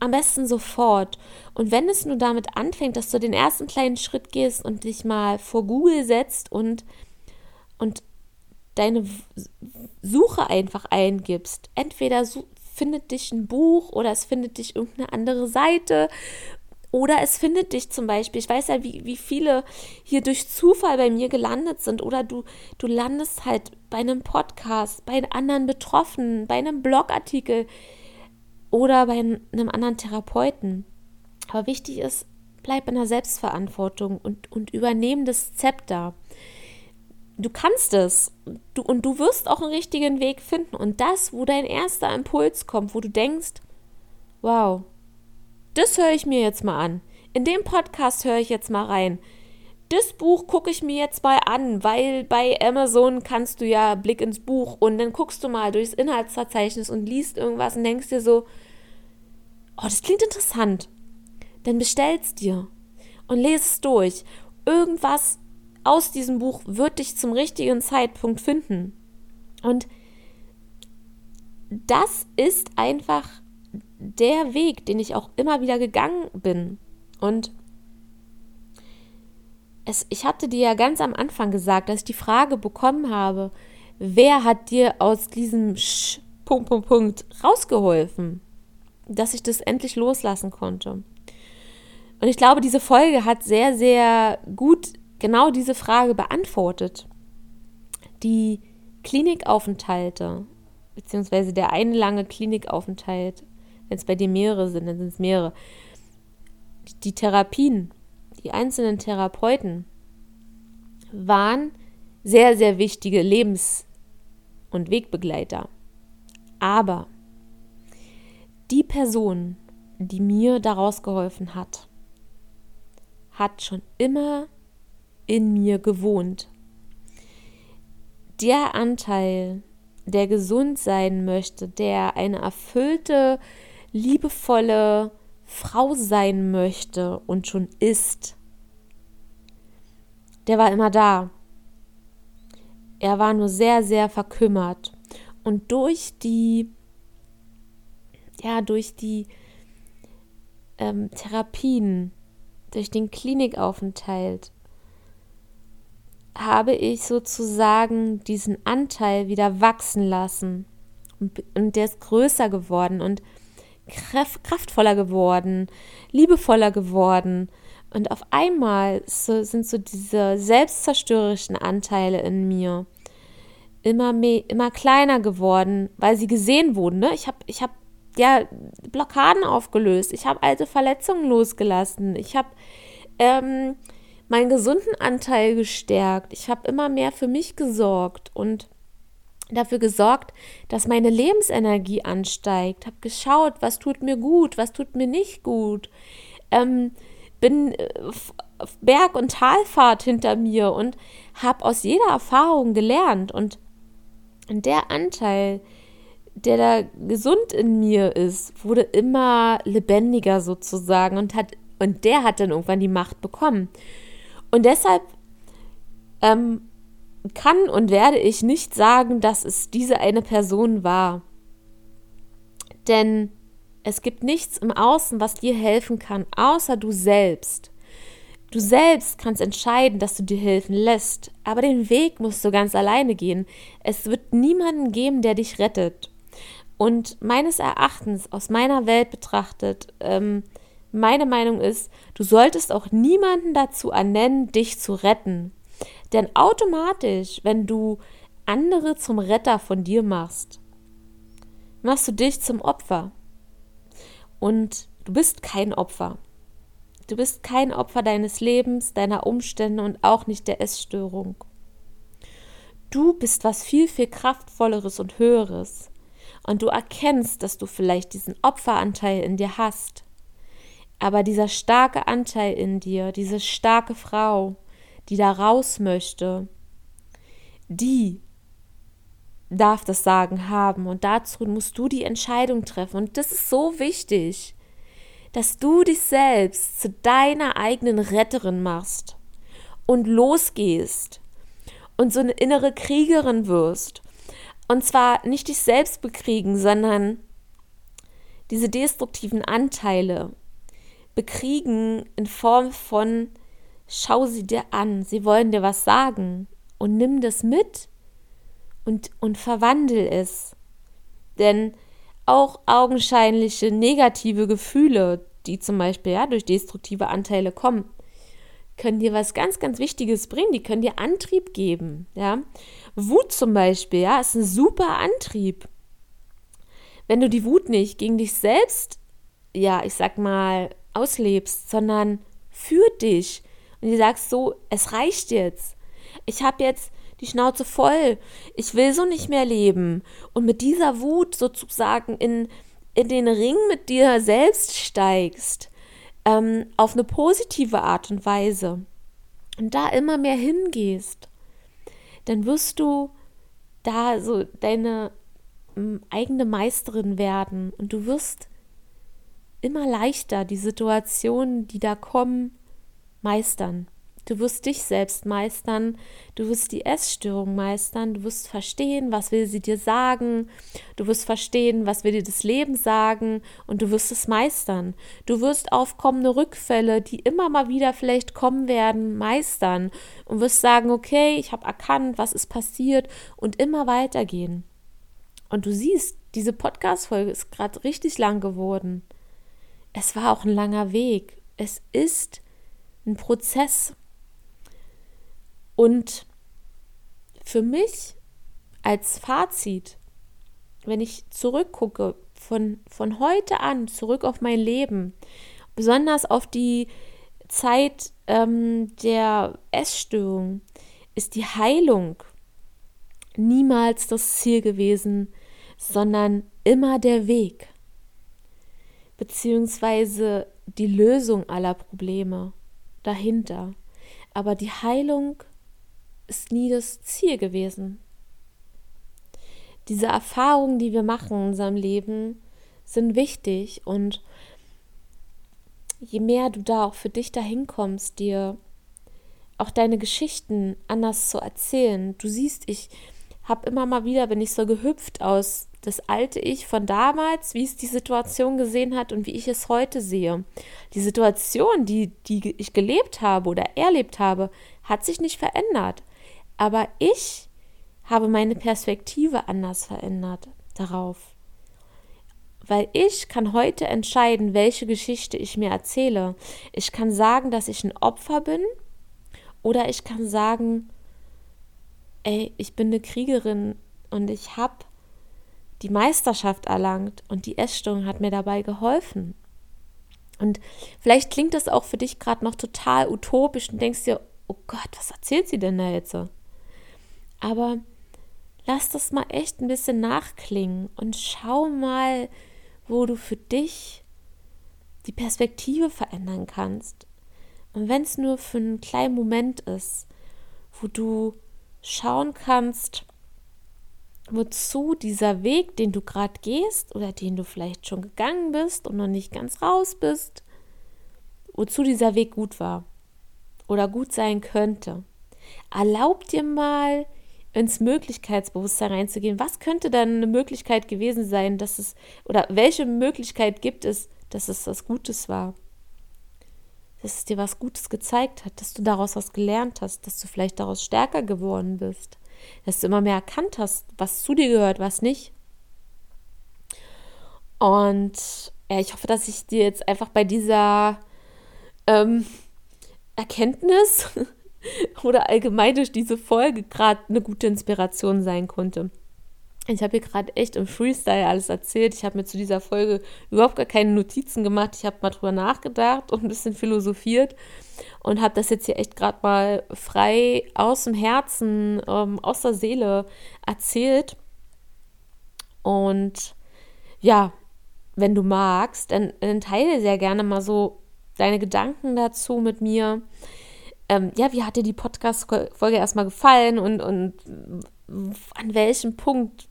am besten sofort. Und wenn es nur damit anfängt, dass du den ersten kleinen Schritt gehst und dich mal vor Google setzt und, und deine Suche einfach eingibst. Entweder findet dich ein Buch oder es findet dich irgendeine andere Seite oder es findet dich zum Beispiel, ich weiß ja, wie, wie viele hier durch Zufall bei mir gelandet sind. Oder du, du landest halt bei einem Podcast, bei anderen Betroffenen, bei einem Blogartikel oder bei einem anderen Therapeuten. Aber wichtig ist, bleib in der Selbstverantwortung und, und übernehm das Zepter. Du kannst es du, und du wirst auch einen richtigen Weg finden. Und das, wo dein erster Impuls kommt, wo du denkst, wow, das höre ich mir jetzt mal an. In dem Podcast höre ich jetzt mal rein. Das Buch gucke ich mir jetzt mal an, weil bei Amazon kannst du ja Blick ins Buch und dann guckst du mal durchs Inhaltsverzeichnis und liest irgendwas und denkst dir so, oh, das klingt interessant. Dann bestell's dir und lese es durch. Irgendwas aus diesem Buch wird dich zum richtigen Zeitpunkt finden. Und das ist einfach der Weg, den ich auch immer wieder gegangen bin. Und es, ich hatte dir ja ganz am Anfang gesagt, dass ich die Frage bekommen habe, wer hat dir aus diesem Sch Punkt, Punkt, Punkt rausgeholfen, dass ich das endlich loslassen konnte. Und ich glaube, diese Folge hat sehr, sehr gut genau diese Frage beantwortet. Die Klinikaufenthalte beziehungsweise der eine lange Klinikaufenthalt, wenn es bei dir mehrere sind, dann sind es mehrere. Die Therapien, die einzelnen Therapeuten waren sehr, sehr wichtige Lebens- und Wegbegleiter. Aber die Person, die mir daraus geholfen hat, hat schon immer in mir gewohnt. Der Anteil, der gesund sein möchte, der eine erfüllte, liebevolle Frau sein möchte und schon ist, der war immer da. Er war nur sehr, sehr verkümmert. Und durch die, ja, durch die ähm, Therapien, durch den Klinikaufenthalt, habe ich sozusagen diesen Anteil wieder wachsen lassen. Und, und der ist größer geworden und kraftvoller geworden, liebevoller geworden. Und auf einmal so, sind so diese selbstzerstörerischen Anteile in mir immer mehr, immer kleiner geworden, weil sie gesehen wurden. Ne? Ich habe ich hab, ja Blockaden aufgelöst, ich habe alte Verletzungen losgelassen, ich habe ähm, meinen gesunden Anteil gestärkt, ich habe immer mehr für mich gesorgt und dafür gesorgt, dass meine Lebensenergie ansteigt, habe geschaut, was tut mir gut, was tut mir nicht gut. Ähm, bin äh, Berg- und Talfahrt hinter mir und habe aus jeder Erfahrung gelernt. Und der Anteil, der da gesund in mir ist, wurde immer lebendiger sozusagen und hat und der hat dann irgendwann die Macht bekommen. Und deshalb ähm, kann und werde ich nicht sagen, dass es diese eine Person war. Denn es gibt nichts im Außen, was dir helfen kann, außer du selbst. Du selbst kannst entscheiden, dass du dir helfen lässt, aber den Weg musst du ganz alleine gehen. Es wird niemanden geben, der dich rettet. Und meines Erachtens, aus meiner Welt betrachtet, ähm, meine Meinung ist, du solltest auch niemanden dazu ernennen, dich zu retten. Denn automatisch, wenn du andere zum Retter von dir machst, machst du dich zum Opfer. Und du bist kein Opfer. Du bist kein Opfer deines Lebens, deiner Umstände und auch nicht der Essstörung. Du bist was viel, viel kraftvolleres und höheres. Und du erkennst, dass du vielleicht diesen Opferanteil in dir hast. Aber dieser starke Anteil in dir, diese starke Frau, die da raus möchte, die darf das Sagen haben und dazu musst du die Entscheidung treffen. Und das ist so wichtig, dass du dich selbst zu deiner eigenen Retterin machst und losgehst und so eine innere Kriegerin wirst. Und zwar nicht dich selbst bekriegen, sondern diese destruktiven Anteile bekriegen in Form von schau sie dir an, sie wollen dir was sagen und nimm das mit und, und verwandel es. Denn auch augenscheinliche negative Gefühle, die zum Beispiel ja, durch destruktive Anteile kommen, können dir was ganz, ganz Wichtiges bringen. Die können dir Antrieb geben. Ja? Wut zum Beispiel, ja, ist ein super Antrieb. Wenn du die Wut nicht gegen dich selbst, ja, ich sag mal, auslebst, sondern für dich und dir sagst so, es reicht jetzt. Ich habe jetzt die Schnauze voll. Ich will so nicht mehr leben. Und mit dieser Wut sozusagen in, in den Ring mit dir selbst steigst, ähm, auf eine positive Art und Weise und da immer mehr hingehst, dann wirst du da so deine ähm, eigene Meisterin werden und du wirst immer leichter die Situationen, die da kommen, meistern. Du wirst dich selbst meistern, du wirst die Essstörung meistern, du wirst verstehen, was will sie dir sagen, du wirst verstehen, was will dir das Leben sagen und du wirst es meistern. Du wirst aufkommende Rückfälle, die immer mal wieder vielleicht kommen werden, meistern und wirst sagen, okay, ich habe erkannt, was ist passiert und immer weitergehen. Und du siehst, diese Podcast-Folge ist gerade richtig lang geworden. Es war auch ein langer Weg. Es ist ein Prozess. Und für mich als Fazit wenn ich zurückgucke, von, von heute an zurück auf mein Leben, besonders auf die Zeit ähm, der Essstörung, ist die Heilung niemals das Ziel gewesen, sondern immer der Weg, beziehungsweise die Lösung aller Probleme dahinter. Aber die Heilung ist nie das Ziel gewesen. Diese Erfahrungen, die wir machen in unserem Leben, sind wichtig und je mehr du da auch für dich dahin kommst, dir auch deine Geschichten anders zu erzählen. Du siehst, ich habe immer mal wieder, bin ich so gehüpft aus das alte Ich von damals, wie es die Situation gesehen hat und wie ich es heute sehe. Die Situation, die, die ich gelebt habe oder erlebt habe, hat sich nicht verändert. Aber ich habe meine Perspektive anders verändert darauf. Weil ich kann heute entscheiden, welche Geschichte ich mir erzähle. Ich kann sagen, dass ich ein Opfer bin oder ich kann sagen, ey, ich bin eine Kriegerin und ich habe die Meisterschaft erlangt und die Essstörung hat mir dabei geholfen. Und vielleicht klingt das auch für dich gerade noch total utopisch und denkst dir, oh Gott, was erzählt sie denn da jetzt? Aber lass das mal echt ein bisschen nachklingen und schau mal, wo du für dich die Perspektive verändern kannst. Und wenn es nur für einen kleinen Moment ist, wo du schauen kannst, wozu dieser Weg, den du gerade gehst oder den du vielleicht schon gegangen bist und noch nicht ganz raus bist, wozu dieser Weg gut war oder gut sein könnte. Erlaub dir mal ins Möglichkeitsbewusstsein reinzugehen. Was könnte dann eine Möglichkeit gewesen sein, dass es oder welche Möglichkeit gibt es, dass es was Gutes war? Dass es dir was Gutes gezeigt hat, dass du daraus was gelernt hast, dass du vielleicht daraus stärker geworden bist dass du immer mehr erkannt hast, was zu dir gehört, was nicht. Und ja, ich hoffe, dass ich dir jetzt einfach bei dieser ähm, Erkenntnis <laughs> oder allgemein durch diese Folge gerade eine gute Inspiration sein konnte. Ich habe hier gerade echt im Freestyle alles erzählt. Ich habe mir zu dieser Folge überhaupt gar keine Notizen gemacht. Ich habe mal drüber nachgedacht und ein bisschen philosophiert und habe das jetzt hier echt gerade mal frei aus dem Herzen, ähm, aus der Seele erzählt. Und ja, wenn du magst, dann, dann teile sehr gerne mal so deine Gedanken dazu mit mir. Ähm, ja, wie hat dir die Podcast-Folge erstmal gefallen und, und an welchem Punkt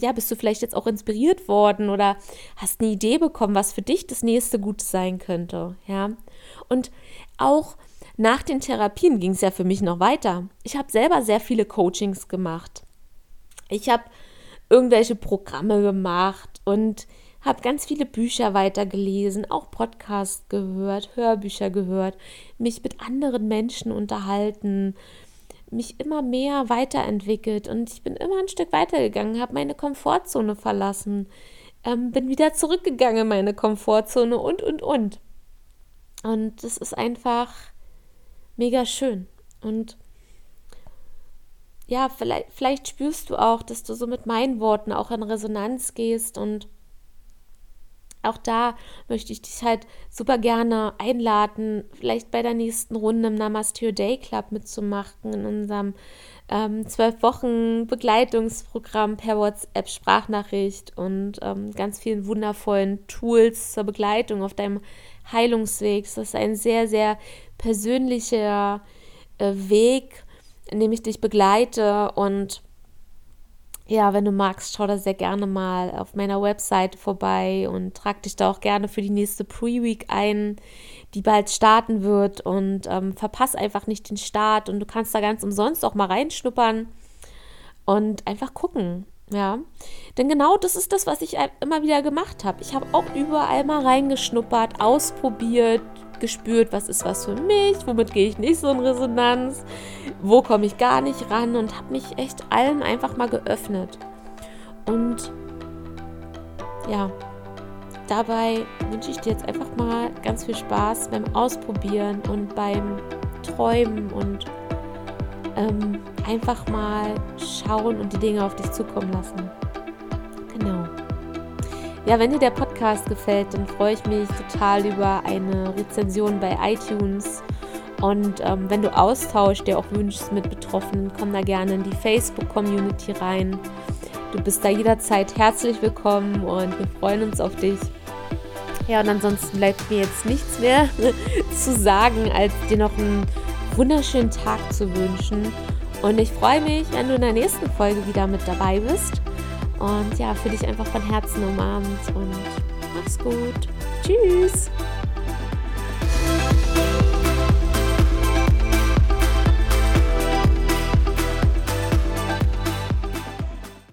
ja, bist du vielleicht jetzt auch inspiriert worden oder hast eine Idee bekommen, was für dich das nächste Gute sein könnte, ja? Und auch nach den Therapien ging es ja für mich noch weiter. Ich habe selber sehr viele Coachings gemacht. Ich habe irgendwelche Programme gemacht und habe ganz viele Bücher weitergelesen, auch Podcasts gehört, Hörbücher gehört, mich mit anderen Menschen unterhalten, mich immer mehr weiterentwickelt und ich bin immer ein Stück weitergegangen, habe meine Komfortzone verlassen, ähm, bin wieder zurückgegangen in meine Komfortzone und, und, und. Und das ist einfach mega schön. Und ja, vielleicht, vielleicht spürst du auch, dass du so mit meinen Worten auch in Resonanz gehst und auch da möchte ich dich halt super gerne einladen, vielleicht bei der nächsten Runde im Namaste Your Day Club mitzumachen, in unserem ähm, zwölf Wochen Begleitungsprogramm per WhatsApp Sprachnachricht und ähm, ganz vielen wundervollen Tools zur Begleitung auf deinem Heilungsweg. Das ist ein sehr, sehr persönlicher äh, Weg, in dem ich dich begleite und ja, wenn du magst, schau da sehr gerne mal auf meiner Webseite vorbei und trag dich da auch gerne für die nächste Pre-Week ein, die bald starten wird. Und ähm, verpass einfach nicht den Start und du kannst da ganz umsonst auch mal reinschnuppern und einfach gucken, ja. Denn genau das ist das, was ich immer wieder gemacht habe. Ich habe auch überall mal reingeschnuppert, ausprobiert, gespürt, was ist was für mich, womit gehe ich nicht so in Resonanz, wo komme ich gar nicht ran und habe mich echt allem einfach mal geöffnet. Und ja, dabei wünsche ich dir jetzt einfach mal ganz viel Spaß beim Ausprobieren und beim Träumen und ähm, einfach mal schauen und die Dinge auf dich zukommen lassen. Ja, wenn dir der Podcast gefällt, dann freue ich mich total über eine Rezension bei iTunes. Und ähm, wenn du Austausch dir auch wünschst mit Betroffenen, komm da gerne in die Facebook-Community rein. Du bist da jederzeit herzlich willkommen und wir freuen uns auf dich. Ja, und ansonsten bleibt mir jetzt nichts mehr <laughs> zu sagen, als dir noch einen wunderschönen Tag zu wünschen. Und ich freue mich, wenn du in der nächsten Folge wieder mit dabei bist. Und ja, für dich einfach von Herzen umarmt und mach's gut. Tschüss.